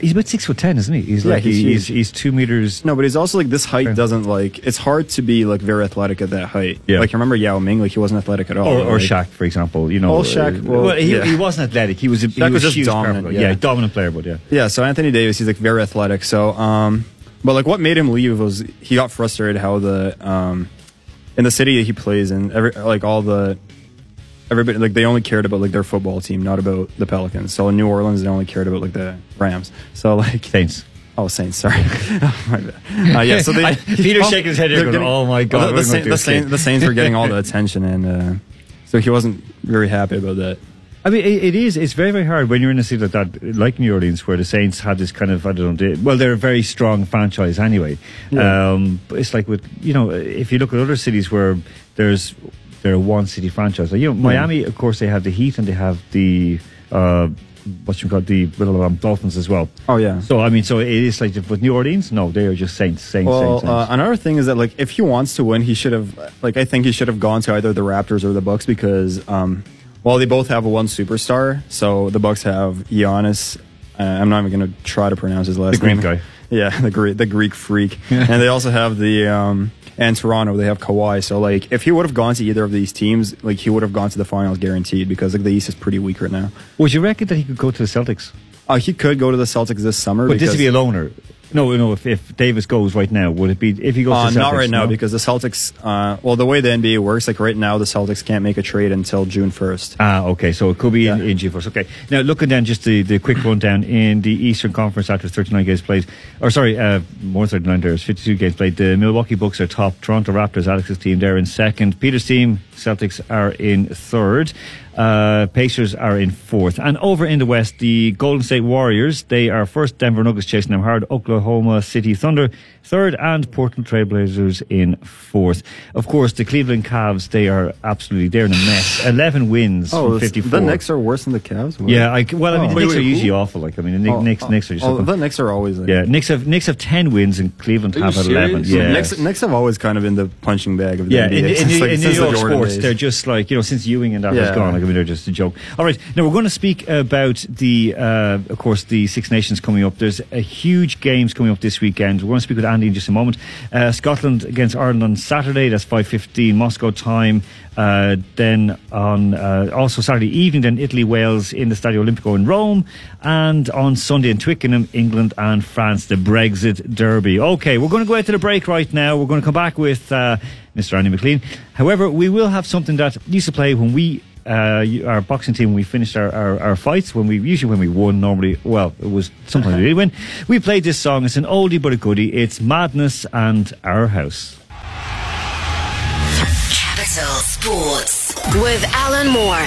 Speaker 3: He's about six foot ten, isn't he? He's
Speaker 9: Yeah,
Speaker 3: like
Speaker 9: he's
Speaker 3: he's, he's two meters.
Speaker 9: no, but he's also like this height doesn't like it's hard to be like very athletic at that height.
Speaker 3: Yeah.
Speaker 9: Like remember Yao Ming, like he wasn't athletic at all.
Speaker 3: Or, or
Speaker 9: like,
Speaker 3: Shaq, for example, you know.
Speaker 9: Oh, Shaq,
Speaker 3: uh,
Speaker 9: well,
Speaker 3: he,
Speaker 9: yeah.
Speaker 3: he wasn't athletic. He was a, he
Speaker 9: Shaq was just dominant,
Speaker 3: powerful.
Speaker 9: yeah.
Speaker 3: dominant player, but yeah.
Speaker 9: Yeah, so Anthony Davis, he's like very athletic. So, um, but like what made him leave was he got frustrated how the um, in the city he plays in, every like all the everybody like they only cared about like their football team, not about the Pelicans. So in New Orleans, they only cared about like the Rams. So like
Speaker 3: Saints.
Speaker 9: Oh, Saints. Sorry. oh, [laughs] my bad. Uh, yeah. So [laughs] they.
Speaker 3: I- [laughs] Peter's shaking his head here
Speaker 9: they're
Speaker 3: "Oh my God,
Speaker 9: Well,
Speaker 3: we're
Speaker 9: the,
Speaker 3: going
Speaker 9: Saints, the,
Speaker 3: escape."
Speaker 9: Saints, the Saints were getting all the attention, and uh, so he wasn't very happy about that.
Speaker 3: I mean, it, it is. It's very, very hard when you're in a city like that, like New Orleans, where the Saints had this kind of, I don't know, well, they're a very strong franchise anyway.
Speaker 9: Yeah.
Speaker 3: Um, but it's like with, you know, if you look at other cities where there's, they're a one city franchise. Like, you know, Miami, of course, they have the Heat and they have the, uh, what you call the little um, Dolphins as well.
Speaker 9: Oh yeah.
Speaker 3: So, I mean, so it is like, with New Orleans, no, they are just Saints, Saints,
Speaker 9: Well,
Speaker 3: Saints, Saints.
Speaker 9: uh, another thing is that like if he wants to win, he should have like I think he should have gone to either the Raptors or the Bucks because um, well they both have one superstar. So the Bucks have Giannis, Uh, I'm not even going to try to pronounce his last name.
Speaker 3: The Greek guy. [laughs]
Speaker 9: Yeah, the Greek, the Greek freak. and they also have the um, and Toronto. They have Kawhi. So like, if he would have gone to either of these teams, like he would have gone to the finals guaranteed because like the East is pretty weak right now.
Speaker 3: Would you reckon that he could go to the Celtics?
Speaker 9: Uh, he could go to the Celtics this summer.
Speaker 3: But this would be a loner. No, no. If, if Davis goes right now, would it be if he goes?
Speaker 9: Uh,
Speaker 3: to the
Speaker 9: not
Speaker 3: Celtics,
Speaker 9: right now
Speaker 3: no?
Speaker 9: because the Celtics. Uh, well, the way the NBA works, like right now, the Celtics can't make a trade until June first.
Speaker 3: Ah, okay. So it could be in,
Speaker 9: Yeah.
Speaker 3: in June first. Okay. Now looking down just the, the quick rundown in the Eastern Conference after 39 games played, or sorry, uh, more than 39 there's 52 games played. The Milwaukee Bucks are top. Toronto Raptors, Alex's team, they're in second. Peter's team, Celtics are in third. Uh, Pacers are in fourth. And over in the West, the Golden State Warriors, they are first. Denver Nuggets chasing them hard. Oklahoma City Thunder third, and Portland Trailblazers in fourth. Of course, the Cleveland Cavs, they are absolutely they're in a mess. 11 wins
Speaker 9: Oh,
Speaker 3: from
Speaker 9: the-
Speaker 3: 54.
Speaker 9: the Knicks are worse than the Cavs. What?
Speaker 3: Yeah, I, well, I mean,
Speaker 9: Oh.
Speaker 3: the
Speaker 9: Wait,
Speaker 3: Knicks
Speaker 9: wait,
Speaker 3: are
Speaker 9: who?
Speaker 3: usually awful. Like, I mean, the
Speaker 9: Oh,
Speaker 3: Knicks,
Speaker 9: oh,
Speaker 3: Knicks are just.
Speaker 9: oh, the Knicks are always. Like,
Speaker 3: yeah, Knicks have Knicks have 10 wins, and Cleveland
Speaker 5: Are you
Speaker 3: have 11.
Speaker 5: serious?
Speaker 3: Yeah,
Speaker 9: Knicks, Knicks have always kind of been the punching bag of the
Speaker 3: yeah,
Speaker 9: NBA
Speaker 3: in, in,
Speaker 9: since,
Speaker 3: New-
Speaker 9: like,
Speaker 3: in New
Speaker 9: since the
Speaker 3: York sports,
Speaker 9: days.
Speaker 3: they're just like you know since Ewing and that was
Speaker 9: Yeah.
Speaker 3: gone. Like I mean, they're just a joke. All right, now we're going to speak about the, uh, of course, the Six Nations coming up. There's a huge games coming up this weekend. We're going to speak with Andy in just a moment. Uh, Scotland against Ireland on Saturday. That's five fifteen Moscow time. Uh, then on uh, also Saturday evening, then Italy Wales in the Stadio Olimpico in Rome, and on Sunday in Twickenham, England and France, the Brexit Derby. Okay, we're going to go out to the break right now. We're going to come back with uh, Mr. Andy McLean. However, we will have something that used to play when we. Uh, our boxing team, we finished our, our, our fights when we usually when we won. Normally, well, it was sometimes we did win. We played this song. It's an oldie but a goodie. It's Madness and Our House.
Speaker 2: Capital Sports with Alan Moore.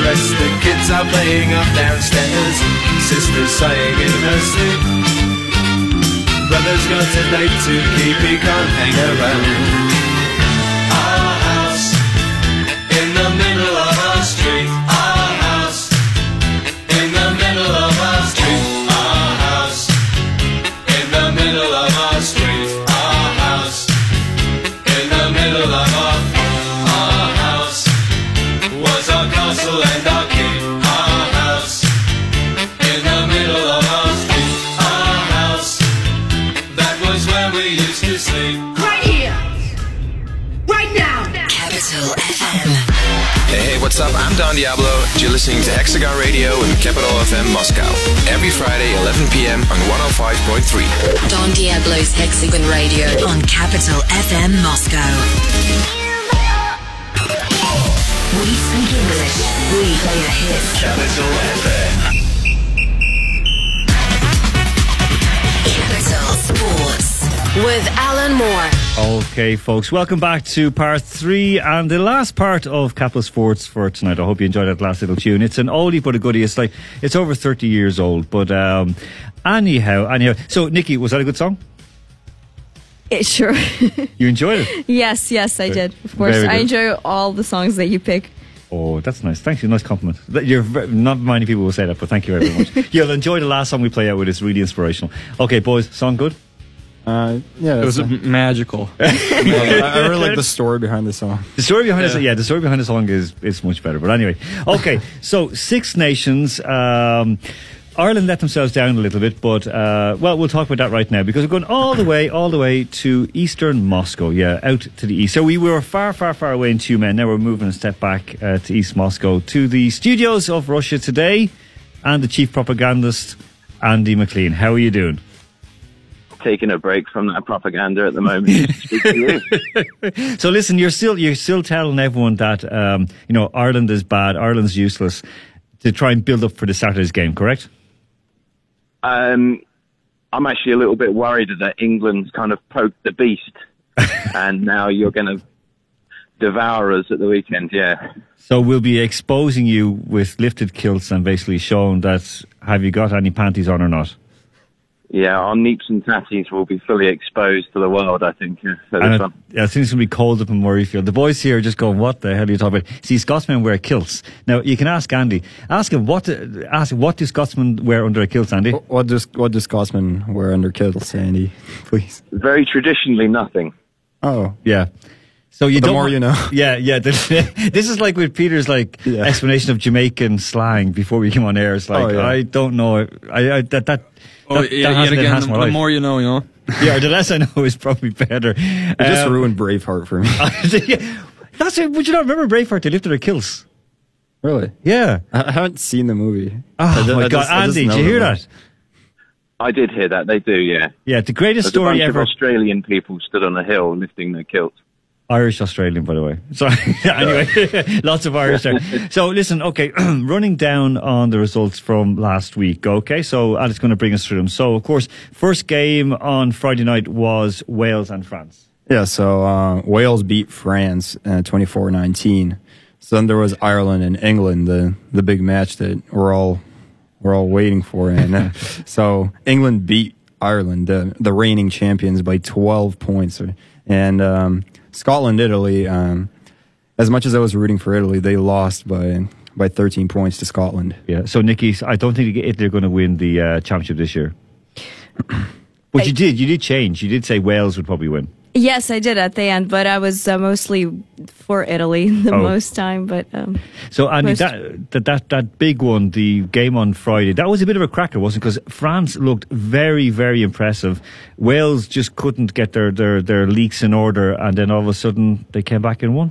Speaker 11: Rest. The kids are playing up downstairs. Sister's sighing in her sleep. Brother's got a date to keep, he can't hang around.
Speaker 12: What's up? I'm Don Diablo. You're listening to Hexagon Radio and Capital FM Moscow. Every Friday, 11 p.m. on 105.3.
Speaker 2: Don Diablo's Hexagon Radio on Capital FM Moscow. We speak English. We play a hit.
Speaker 11: Capital FM.
Speaker 2: With Alan Moore.
Speaker 3: Okay, folks, welcome back to part three and the last part of Capital Sports for tonight. I hope you enjoyed that last little tune. It's an oldie but a goodie. It's like it's over thirty years old, but um, anyhow, anyhow. So, Nikki, was that a good song?
Speaker 10: Eh, sure. [laughs]
Speaker 3: You enjoyed it?
Speaker 10: yes, yes, I did. Of course, I enjoy all the songs that you pick.
Speaker 3: Oh, that's nice. Thank you. Nice compliment. You're ve- not many people will say that, but thank you very much. [laughs] You'll enjoy the last song we play out with. It's really inspirational. Okay, boys, song good.
Speaker 9: Uh, yeah,
Speaker 5: It was
Speaker 9: that's-
Speaker 5: m- magical. [laughs]
Speaker 9: I, I really like the story behind the song.
Speaker 3: The story behind
Speaker 5: Yeah.
Speaker 3: it, yeah, the story behind the song is is much better. But anyway, okay. [laughs] so Six Nations. Um, Ireland let themselves down a little bit, but uh, well, we'll talk about that right now because we're going all the way, all the way to eastern Moscow. Yeah, out to the east. So we were far, far, far away in Tyumen. Now we're moving a step back uh, to East Moscow to the studios of Russia Today, and the chief propagandist Andy McLean. How are you doing?
Speaker 13: Taking a break from that propaganda at the moment. Speak to you. [laughs]
Speaker 3: so listen, you're still you're still telling everyone that um, you know Ireland is bad, Ireland's useless, to try and build up for the Saturday's game, correct?
Speaker 13: Um, I'm actually a little bit worried that England's kind of poked the beast, [laughs] and now you're going to devour us at the weekend. Yeah.
Speaker 3: So we'll be exposing you with lifted kilts and basically showing that have you got any panties on or not?
Speaker 13: Yeah, our neeps and tatties will be fully exposed to the world, I think, uh, for
Speaker 3: And
Speaker 13: this
Speaker 3: I. I think it's going to be cold up in Murrayfield. The boys here are just going, "What the hell are you talking about?" See, Scotsmen wear kilts. Now you can ask Andy. Ask him what. do- Ask him, what do Scotsmen wear under a kilt, Andy?
Speaker 9: What does what does Scotsman wear under kilts, Andy? [laughs] Please.
Speaker 13: Very traditionally, nothing.
Speaker 9: Oh,
Speaker 3: Yeah. So you
Speaker 9: The
Speaker 3: don't
Speaker 9: more you know. [laughs]
Speaker 3: Yeah, yeah. the- [laughs] this is like with Peter's like
Speaker 9: Yeah.
Speaker 3: explanation of Jamaican slang before we came on air. It's like
Speaker 9: Oh, yeah.
Speaker 3: I don't know. I, I that that.
Speaker 5: Oh,
Speaker 3: that,
Speaker 5: yeah,
Speaker 3: that
Speaker 5: yet again, the, the more you know, you know. [laughs]
Speaker 3: yeah, the less I know is probably better.
Speaker 9: it just
Speaker 3: Um,
Speaker 9: ruined Braveheart for me. [laughs]
Speaker 3: That's it. Would you not remember Braveheart? They lifted their kilts.
Speaker 9: really?
Speaker 3: Yeah.
Speaker 9: I I haven't seen the movie.
Speaker 3: Oh
Speaker 9: I
Speaker 3: my
Speaker 9: I
Speaker 3: God,
Speaker 9: just-
Speaker 3: Andy, did you hear that?
Speaker 13: I did hear that. They do, yeah.
Speaker 3: Yeah, the greatest
Speaker 13: There's a bunch
Speaker 3: story
Speaker 13: of
Speaker 3: ever.
Speaker 13: Australian people stood on a hill lifting their kilts.
Speaker 3: Irish Australian, by the way. [laughs] Sorry. anyway, [laughs] lots of Irish there. So listen, okay, [clears throat] running down on the results from last week. Okay, so Alex going to bring us through them. So of course, first game on Friday night was Wales and France.
Speaker 9: Yeah, so uh, Wales beat France uh, 24-19. So then there was Ireland and England, the the big match that we're all we're all waiting for. And uh, [laughs] so England beat Ireland, the reigning champions, by 12 points. And um, Scotland, Italy. Um, as much as I was rooting for Italy, they lost by by 13 points to Scotland.
Speaker 3: Yeah. So Nikki, I don't think Italy are going to win the uh, championship this year. [clears throat] But you did, you did change. You did say Wales would probably win.
Speaker 10: Yes, I did at the end, but I was uh, mostly for Italy [laughs] the
Speaker 3: Oh.
Speaker 10: most time. But um,
Speaker 3: So Andy,
Speaker 10: Most-
Speaker 3: that, that that that big one, the game on Friday, that was a bit of a cracker, wasn't it? Because France looked very, very impressive. Wales just couldn't get their, their their leeks in order, and then all of a sudden they came back and won.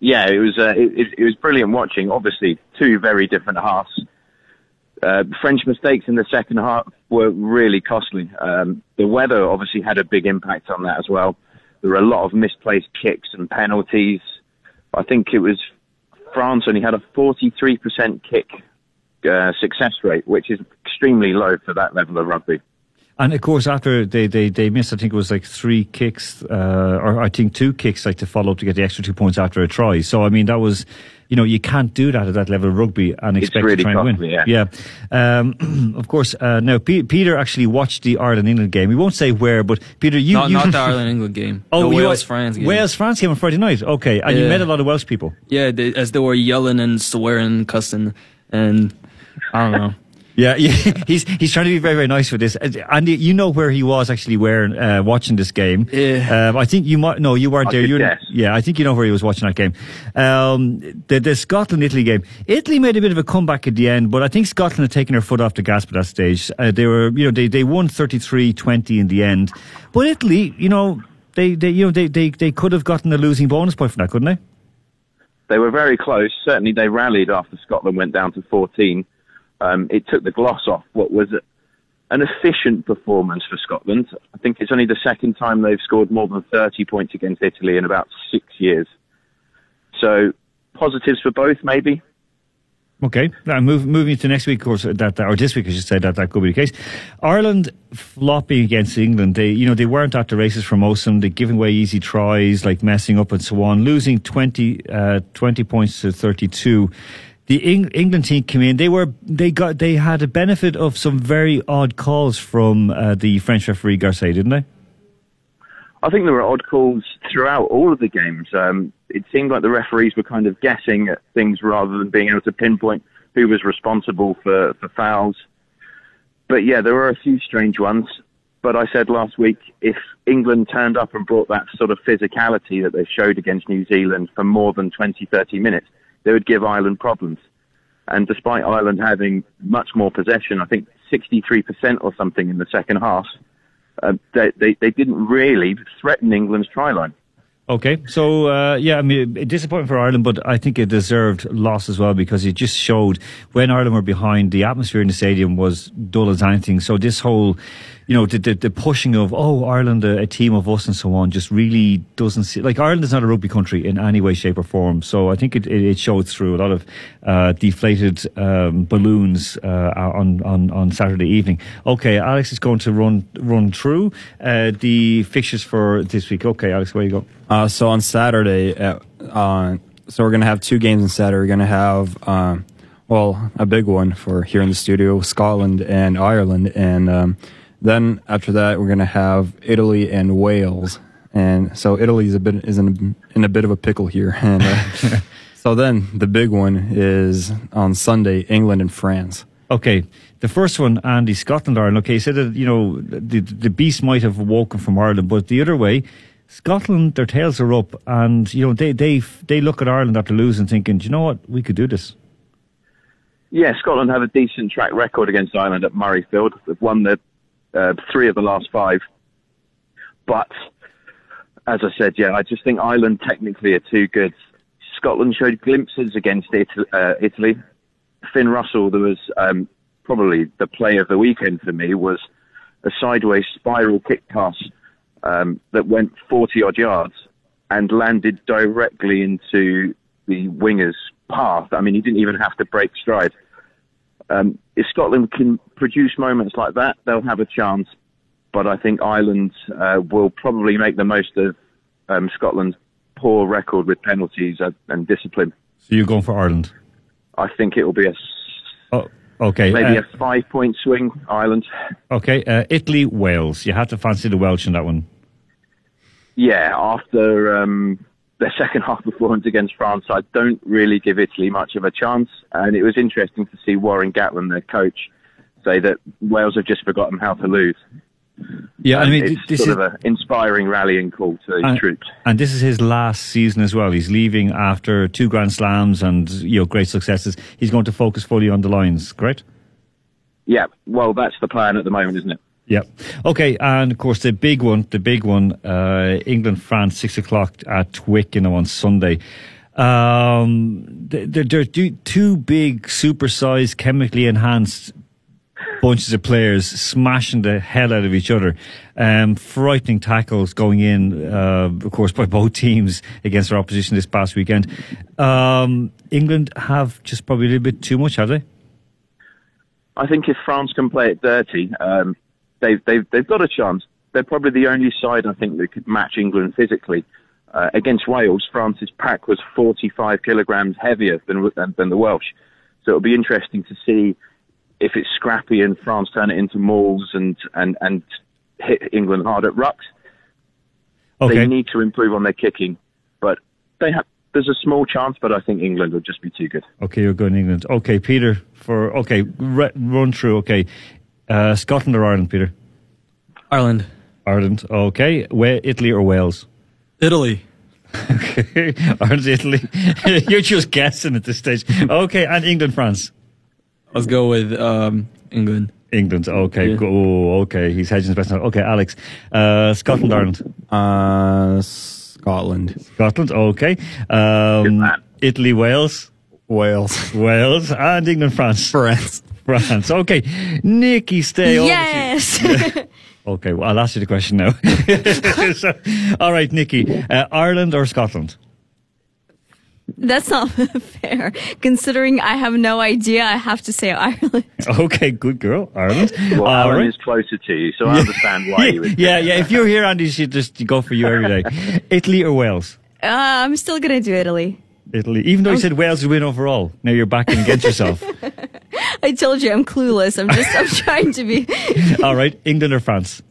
Speaker 13: Yeah, it was uh, it, it- it was brilliant watching. Obviously, two very different halves. Uh, French mistakes in the second half were really costly. Um, the weather obviously had a big impact on that as well. There were a lot of misplaced kicks and penalties. I think it was France only had a 43% kick uh, success rate, which is extremely low for that level of rugby.
Speaker 3: And of course, after they, they, they missed, I think it was like three kicks, uh, or I think two kicks, like to follow up to get the extra two points after a try. So I mean, that was, you know, you can't do that at that level of rugby and expect
Speaker 13: really
Speaker 3: to try and
Speaker 13: costly,
Speaker 3: win.
Speaker 13: yeah.
Speaker 3: Um, [clears throat] of course, uh, now Pe- Peter actually watched the Ireland England game. We won't say where, but Peter, you
Speaker 5: not,
Speaker 3: you,
Speaker 5: not the [laughs] Ireland England game.
Speaker 3: Oh,
Speaker 5: the
Speaker 3: you-
Speaker 5: Wales France game.
Speaker 3: Wales France game on Friday night. Okay, and you met a lot of Welsh people.
Speaker 5: Yeah, they, as they were yelling and swearing, cussing, and I don't know.
Speaker 3: Yeah, [laughs] yeah. he's he's trying to be very very nice with this. Uh, Andy, you know where he was actually wearing uh, watching this game.
Speaker 5: Yeah.
Speaker 3: Um, I think you might. No, you weren't
Speaker 13: I
Speaker 3: there. You were- yeah, I think you know where he was watching that game. Um, the the Scotland Italy game. Italy made a bit of a comeback at the end, but I think Scotland had taken their foot off the gas at that stage. Uh, they were, you know, they they won 33-20 in the end. But Italy, you know, they they you know they they they could have gotten a losing bonus point from that, couldn't they?
Speaker 13: they were very close. Certainly, they rallied after Scotland went down to 14. Um, it took the gloss off what was an efficient performance for Scotland. I think it's only the second time they've scored more than 30 points against Italy in about six years. So positives for both, maybe.
Speaker 3: Okay, now move, moving to next week, of course, that or this week, I should say that that could be the case. Ireland flopping against England. They, you know, they weren't at the races of them. They're giving away easy tries, like messing up and so on, losing 20, uh, 20 points to thirty-two. The Eng- England team came in. They were they got they had a benefit of some very odd calls from uh, the French referee Garcia, didn't they?
Speaker 13: I think there were odd calls throughout all of the games. Um, it seemed like the referees were kind of guessing at things rather than being able to pinpoint who was responsible for, for fouls. But yeah, there were a few strange ones. But I said last week, if England turned up and brought that sort of physicality that they showed against New Zealand for more than 20, 30 minutes, they would give Ireland problems. And despite Ireland having much more possession, I think 63% or something in the second half, uh, they, they, they didn't really threaten England's try line.
Speaker 3: Okay, so uh, yeah, I mean, disappointing for Ireland, but I think it deserved loss as well because it just showed when Ireland were behind, the atmosphere in the stadium was dull as anything. So this whole, you know, the, the, the pushing of oh Ireland, a, a, team of us, and so on, just really doesn't see like Ireland is not a rugby country in any way, shape, or form. So I think it, it, it showed through a lot of uh, deflated um, balloons uh, on, on on Saturday evening. Okay, Alex is going to run run through uh, the fixtures for this week. Okay, Alex, where you go?
Speaker 9: Uh, so on Saturday, uh, uh, so we're gonna have two games on Saturday. We're gonna have, uh, well, a big one for here in the studio, Scotland and Ireland, and um, then after that, we're gonna have Italy and Wales. And so Italy is a bit is in a, in a bit of a pickle here. [laughs] And uh, [laughs] so then the big one is on Sunday, England and France.
Speaker 3: Okay, the first one, Andy, Scotland Ireland. Okay, you said that you know the the beast might have woken from Ireland, but the other way. Scotland, their tails are up, and you know they they they look at Ireland after losing, thinking, Do you know what, we could do this.
Speaker 13: Yeah, Scotland have a decent track record against Ireland at Murrayfield. They've won the uh, three of the last five, but as I said, yeah, I just think Ireland technically are too good. Scotland showed glimpses against Italy. Uh, Italy. Finn Russell, there was um, probably the play of the weekend for me was a sideways spiral kick pass um, that went 40 odd yards and landed directly into the winger's path. I mean, he didn't even have to break stride. Um, if Scotland can produce moments like that, they'll have a chance. But I think Ireland uh, will probably make the most of um, Scotland's poor record with penalties and, and, discipline.
Speaker 3: So you're going for Ireland?
Speaker 13: I think it will be a.
Speaker 3: Oh. Okay.
Speaker 13: Maybe uh, a five point swing, Ireland.
Speaker 3: Okay. Uh, Italy, Wales. You had to fancy the Welsh in that one
Speaker 13: yeah, after um, their second half performance against France, I don't really give Italy much of a chance. And it was interesting to see Warren Gatland, their coach, say that Wales have just forgotten how to lose.
Speaker 3: Yeah,
Speaker 13: and
Speaker 3: I mean,
Speaker 13: it's
Speaker 3: this
Speaker 13: sort
Speaker 3: is,
Speaker 13: of an inspiring rallying call to his
Speaker 3: and,
Speaker 13: troops.
Speaker 3: And this is his last season as well. He's leaving after two Grand Slams and you know great successes. He's going to focus fully on the Lions, correct?
Speaker 13: Yeah, well, that's the plan at the moment, isn't it?
Speaker 3: Yep. Okay, and of course the big one, the big one, uh, England France, six o'clock at Twickenham on Sunday. Um, they're, they're two big, supersized, chemically enhanced bunches of players smashing the hell out of each other. Um, frightening tackles going in, uh, of course, by [laughs] both teams against their opposition this past weekend. Um, England have just probably a little bit too much, have they?
Speaker 13: I think if France can play it dirty, um, they've, they've, they've got a chance. They're probably the only side, I think, that could match England physically. Uh, against Wales, France's pack was 45 kilograms heavier than, than, than the Welsh. So it'll be interesting to see if it's scrappy and France turn it into mauls and, and, and hit England hard at rucks.
Speaker 3: Okay.
Speaker 13: They need to improve on their kicking, but they have. There's a small chance, but I think England will just be too good.
Speaker 3: Okay, you're going England. Okay, Peter, for okay, re- run through. Okay, uh, Scotland or Ireland, Peter?
Speaker 5: Ireland.
Speaker 3: Ireland. Okay. Where, Italy or Wales?
Speaker 5: Italy. [laughs]
Speaker 3: okay. Ireland, Italy. [laughs] You're just guessing at this stage. Okay. And England, France?
Speaker 5: Let's go with um, England.
Speaker 3: England. Okay.
Speaker 5: Yeah.
Speaker 3: Oh, okay. He's hedging his best. now. Okay, Alex. Uh, Scotland, Ireland.
Speaker 9: Uh, Scotland.
Speaker 3: Scotland. Okay. Um, Italy, Wales,
Speaker 9: Wales,
Speaker 3: Wales, and England, France, [laughs]
Speaker 9: France,
Speaker 3: France. Okay, Nikki, stay. on.
Speaker 10: Yes. [laughs]
Speaker 3: Okay, well, I'll ask you the question now. [laughs] So, all right, Nikki, uh, Ireland or Scotland?
Speaker 10: That's not [laughs] fair. Considering I have no idea, I have to say Ireland.
Speaker 3: Okay, good girl, Ireland.
Speaker 13: Well,
Speaker 3: All
Speaker 13: Alan
Speaker 3: right.
Speaker 13: is closer to you, so I understand why you would.
Speaker 3: yeah, yeah. If you're here, Andy, you should just go for you every day. Italy or Wales?
Speaker 10: Uh, I'm still gonna do Italy.
Speaker 3: Italy. Even though you said Wales would win overall, now you're backing against yourself.
Speaker 10: I told you I'm clueless. I'm just I'm trying to be [laughs]
Speaker 3: All right, England or France?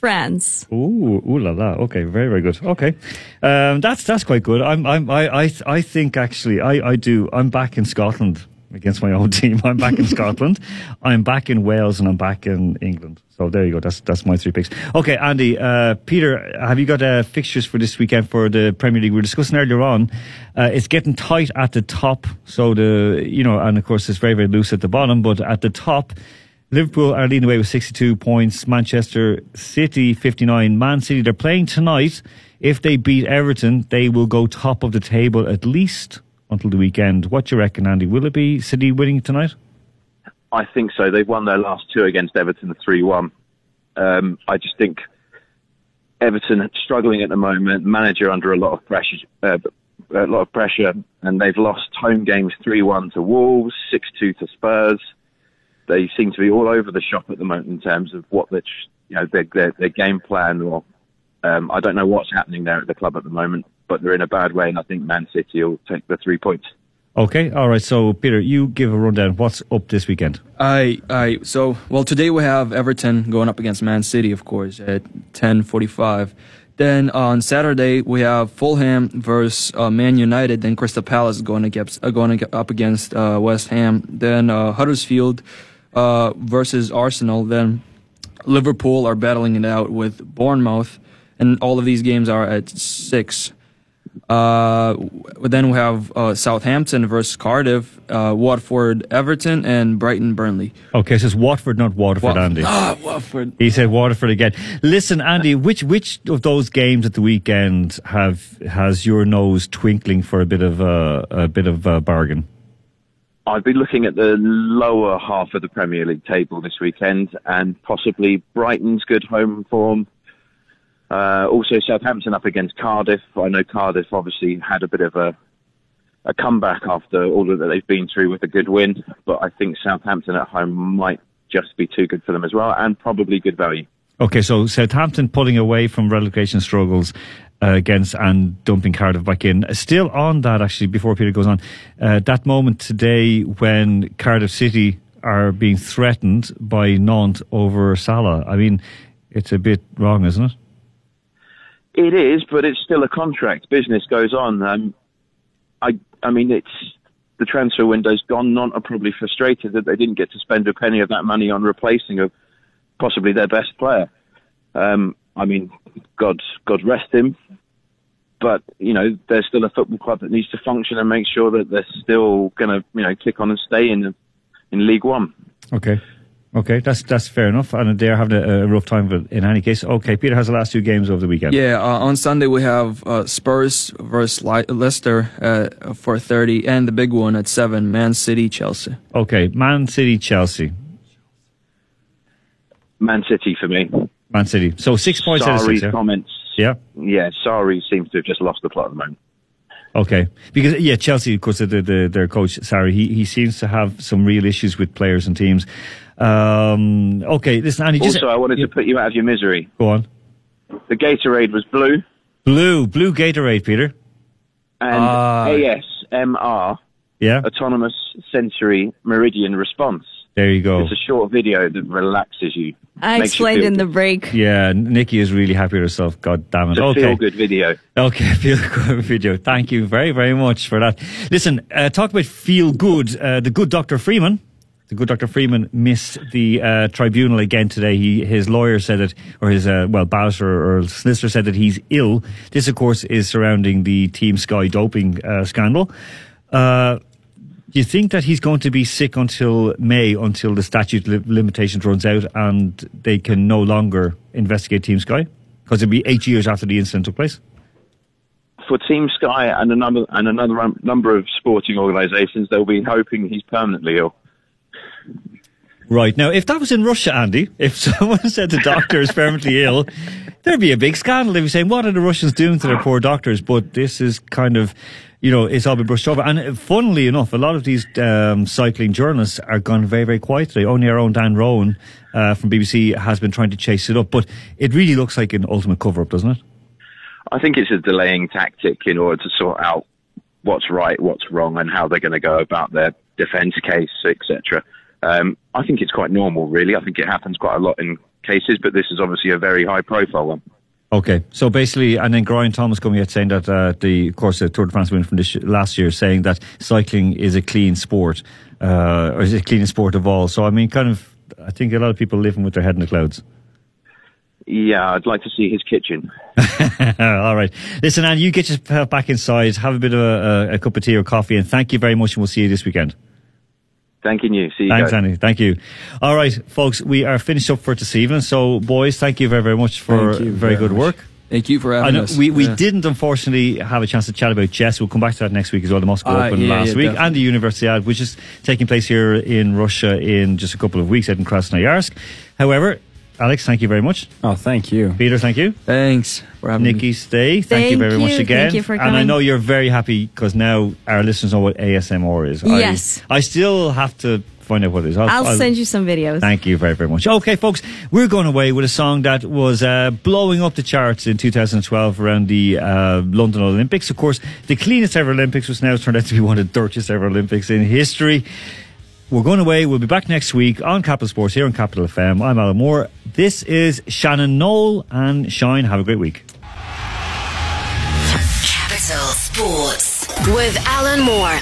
Speaker 10: France.
Speaker 3: Ooh, ooh la la. Okay, very, very good. Okay, um, that's that's quite good. I'm, I'm, I, I, I think actually, I, I do. I'm back in Scotland against my own [laughs] team. I'm back in [laughs] Scotland. I'm back in Wales, and I'm back in England. So there you go. That's that's my three picks. Okay, Andy, uh, Peter, have you got uh, fixtures for this weekend for the Premier League? We were discussing earlier on. Uh, it's getting tight at the top. So the you know, and of course it's very very loose at the bottom. But at the top. Liverpool are leading the way with 62 points. Manchester City 59. Man City, they're playing tonight. If they beat Everton, they will go top of the table at least until the weekend. What do you reckon, Andy? Will it be City winning tonight?
Speaker 13: I think so. They've won their last two against Everton 3 1. Um, I just think Everton struggling at the moment, manager under a lot of pressure, uh, a lot of pressure, and they've lost home games 3 1 to Wolves, 6 2 to Spurs. They seem to be all over the shop at the moment in terms of what their, you know, their, their, their game plan or um, I don't know what's happening there at the club at the moment, but they're in a bad way, and I think Man City will take the three points.
Speaker 3: Okay, all right. So, Peter, you give a rundown. What's up this weekend?
Speaker 5: I, I, so, well, today we have Everton going up against Man City, of course, at 10.45. Then on Saturday, we have Fulham versus uh, Man United. Then Crystal Palace going, against, uh, going up against uh, West Ham. Then uh, Huddersfield uh, versus Arsenal. Then Liverpool are battling it out with Bournemouth. And all of these games are at 6. Uh, then we have uh, Southampton versus Cardiff, uh, Watford, Everton, and Brighton, Burnley.
Speaker 3: Okay, so it's Watford, not Waterford,
Speaker 5: Wa-
Speaker 3: Andy. [laughs]
Speaker 5: Ah, Watford.
Speaker 3: He said Waterford again. Listen, Andy, which which of those games at the weekend have has your nose twinkling for a bit of a, a bit of a bargain?
Speaker 13: I'd be looking at the lower half of the Premier League table this weekend, and possibly Brighton's good home form. Uh, also, Southampton up against Cardiff. I know Cardiff obviously had a bit of a a comeback after all that they've been through with a good win, but I think Southampton at home might just be too good for them as well, and probably good value.
Speaker 3: Okay, so Southampton pulling away from relegation struggles uh, against and dumping Cardiff back in. Still on that, actually, before Peter goes on, uh, that moment today when Cardiff City are being threatened by Nantes over Sala. I mean, it's a bit wrong, isn't it?
Speaker 13: It is, but it's still a contract. Business goes on. Um, I, I mean, it's the transfer window's gone. Nantes are probably frustrated that they didn't get to spend a penny of that money on replacing a possibly their best player. Um, I mean, God, God rest him. But you know, there's still a football club that needs to function and make sure that they're still going to, you know, kick on and stay in in League One.
Speaker 3: Okay. Okay, that's that's fair enough. And they're having a, a rough time, but in any case, okay. Peter has the last two games of the weekend.
Speaker 5: Yeah, uh, on Sunday we have uh, Spurs versus Le- Leicester uh, for 30, and the big one at 7, Man City, Chelsea.
Speaker 3: Okay, Man City, Chelsea,
Speaker 13: Man City for me.
Speaker 3: Man City. So six points out of
Speaker 13: Sorry
Speaker 3: six. Yeah?
Speaker 13: comments.
Speaker 3: yeah.
Speaker 13: Yeah, sorry seems to have just lost the plot at the moment.
Speaker 3: Okay, because yeah, Chelsea, of course, the, the, their coach, sorry, he he seems to have some real issues with players and teams. Um, okay, listen, Andy. Just,
Speaker 13: Also, I wanted to put you out of your misery.
Speaker 3: go on.
Speaker 13: The Gatorade was blue
Speaker 3: Blue, blue Gatorade, Peter.
Speaker 13: and
Speaker 3: Ah.
Speaker 13: ASMR,
Speaker 3: Yeah,
Speaker 13: Autonomous Sensory Meridian Response.
Speaker 3: there you go.
Speaker 13: It's a short video that relaxes you.
Speaker 10: I
Speaker 13: makes you
Speaker 10: explained
Speaker 13: feel
Speaker 10: in the break.
Speaker 3: Yeah, Nikki is really happy with herself. God damn it.
Speaker 13: It's a
Speaker 3: okay.
Speaker 13: feel good video.
Speaker 3: Okay, [laughs] feel good video. Thank you very, very much for that. Listen, uh, talk about feel good. Uh, the good Dr. Freeman. The good Dr. Freeman missed the uh, tribunal again today. He, his lawyer said it, or his, uh, well, barrister or solicitor said that he's ill. This, of course, is surrounding the Team Sky doping uh, scandal. Uh, do you think that he's going to be sick until May, until the statute li- limitations runs out and they can no longer investigate Team Sky? Because it'll be eight years after the incident took place.
Speaker 13: for Team Sky and another and another um, number of sporting organisations, they'll be hoping he's permanently ill.
Speaker 3: Right. Now, if that was in Russia, Andy, if [laughs] someone said the doctor is permanently [laughs] ill, there'd be a big scandal. They'd be saying, what are the Russians doing to their poor doctors? But this is kind of, you know, it's all been brushed over. And uh, funnily enough, a lot of these um, cycling journalists are gone very, very quietly. Only our own Dan Roan uh, from BBC has been trying to chase it up. But it really looks like an ultimate cover up, doesn't it?
Speaker 13: I think it's a delaying tactic in order to sort out what's right, what's wrong, and how they're going to go about their defence case, etc. Um, I think it's quite normal, really. I think it happens quite a lot in cases, but this is obviously a very high-profile one.
Speaker 3: Okay, so basically, and then Geraint Thomas coming out saying that uh, the, of course, the Tour de France winner from this last year, saying that cycling is a clean sport, uh, or is a clean sport of all. So I mean, kind of, I think a lot of people living with their head in the clouds.
Speaker 13: Yeah, I'd like to see his kitchen. [laughs]
Speaker 3: all right, listen, Anne, you get yourself back inside, have a bit of a, a, a cup of tea or coffee, and thank you very much, and we'll see you this weekend.
Speaker 13: Thanking you. See you
Speaker 3: Thanks,
Speaker 13: guys.
Speaker 3: Andy. Thank you. All right, folks, we are finished up for this evening. So, boys, thank you very, very much for very,
Speaker 5: very
Speaker 3: good
Speaker 5: much.
Speaker 3: work.
Speaker 5: Thank you for
Speaker 3: I
Speaker 5: having
Speaker 3: know
Speaker 5: us.
Speaker 3: we, we
Speaker 5: Yeah.
Speaker 3: didn't unfortunately have a chance to chat about chess. We'll come back to that next week as well. The Moscow
Speaker 5: Ah,
Speaker 3: Open
Speaker 5: yeah,
Speaker 3: last
Speaker 5: yeah,
Speaker 3: week
Speaker 5: definitely.
Speaker 3: and the Universiade, which is taking place here in Russia in just a couple of weeks out in Krasnoyarsk. However, Alex, thank you very much.
Speaker 9: Oh, thank you.
Speaker 3: Peter, thank you.
Speaker 5: Thanks for having
Speaker 3: Nikki,
Speaker 5: me.
Speaker 3: stay. Thank, you
Speaker 10: Thank
Speaker 3: very much again.
Speaker 10: Thank you for
Speaker 3: and I know you're very happy because now our listeners know what ASMR is. I-
Speaker 10: Yes.
Speaker 3: I, still have to find out what it is.
Speaker 10: I'll send you some videos.
Speaker 3: Thank you very, very much. Okay, folks, we're going away with a song that was uh, blowing up the charts in 2012 around the uh, London Olympics. Of course, the cleanest ever Olympics was now turned out to be one of the dirtiest ever Olympics in history. We're going away. We'll be back next week on Capital Sports here on Capital FM. I'm Alan Moore. This is Shannon Knoll and Shine. Have a great week.
Speaker 2: Capital Sports with Alan Moore.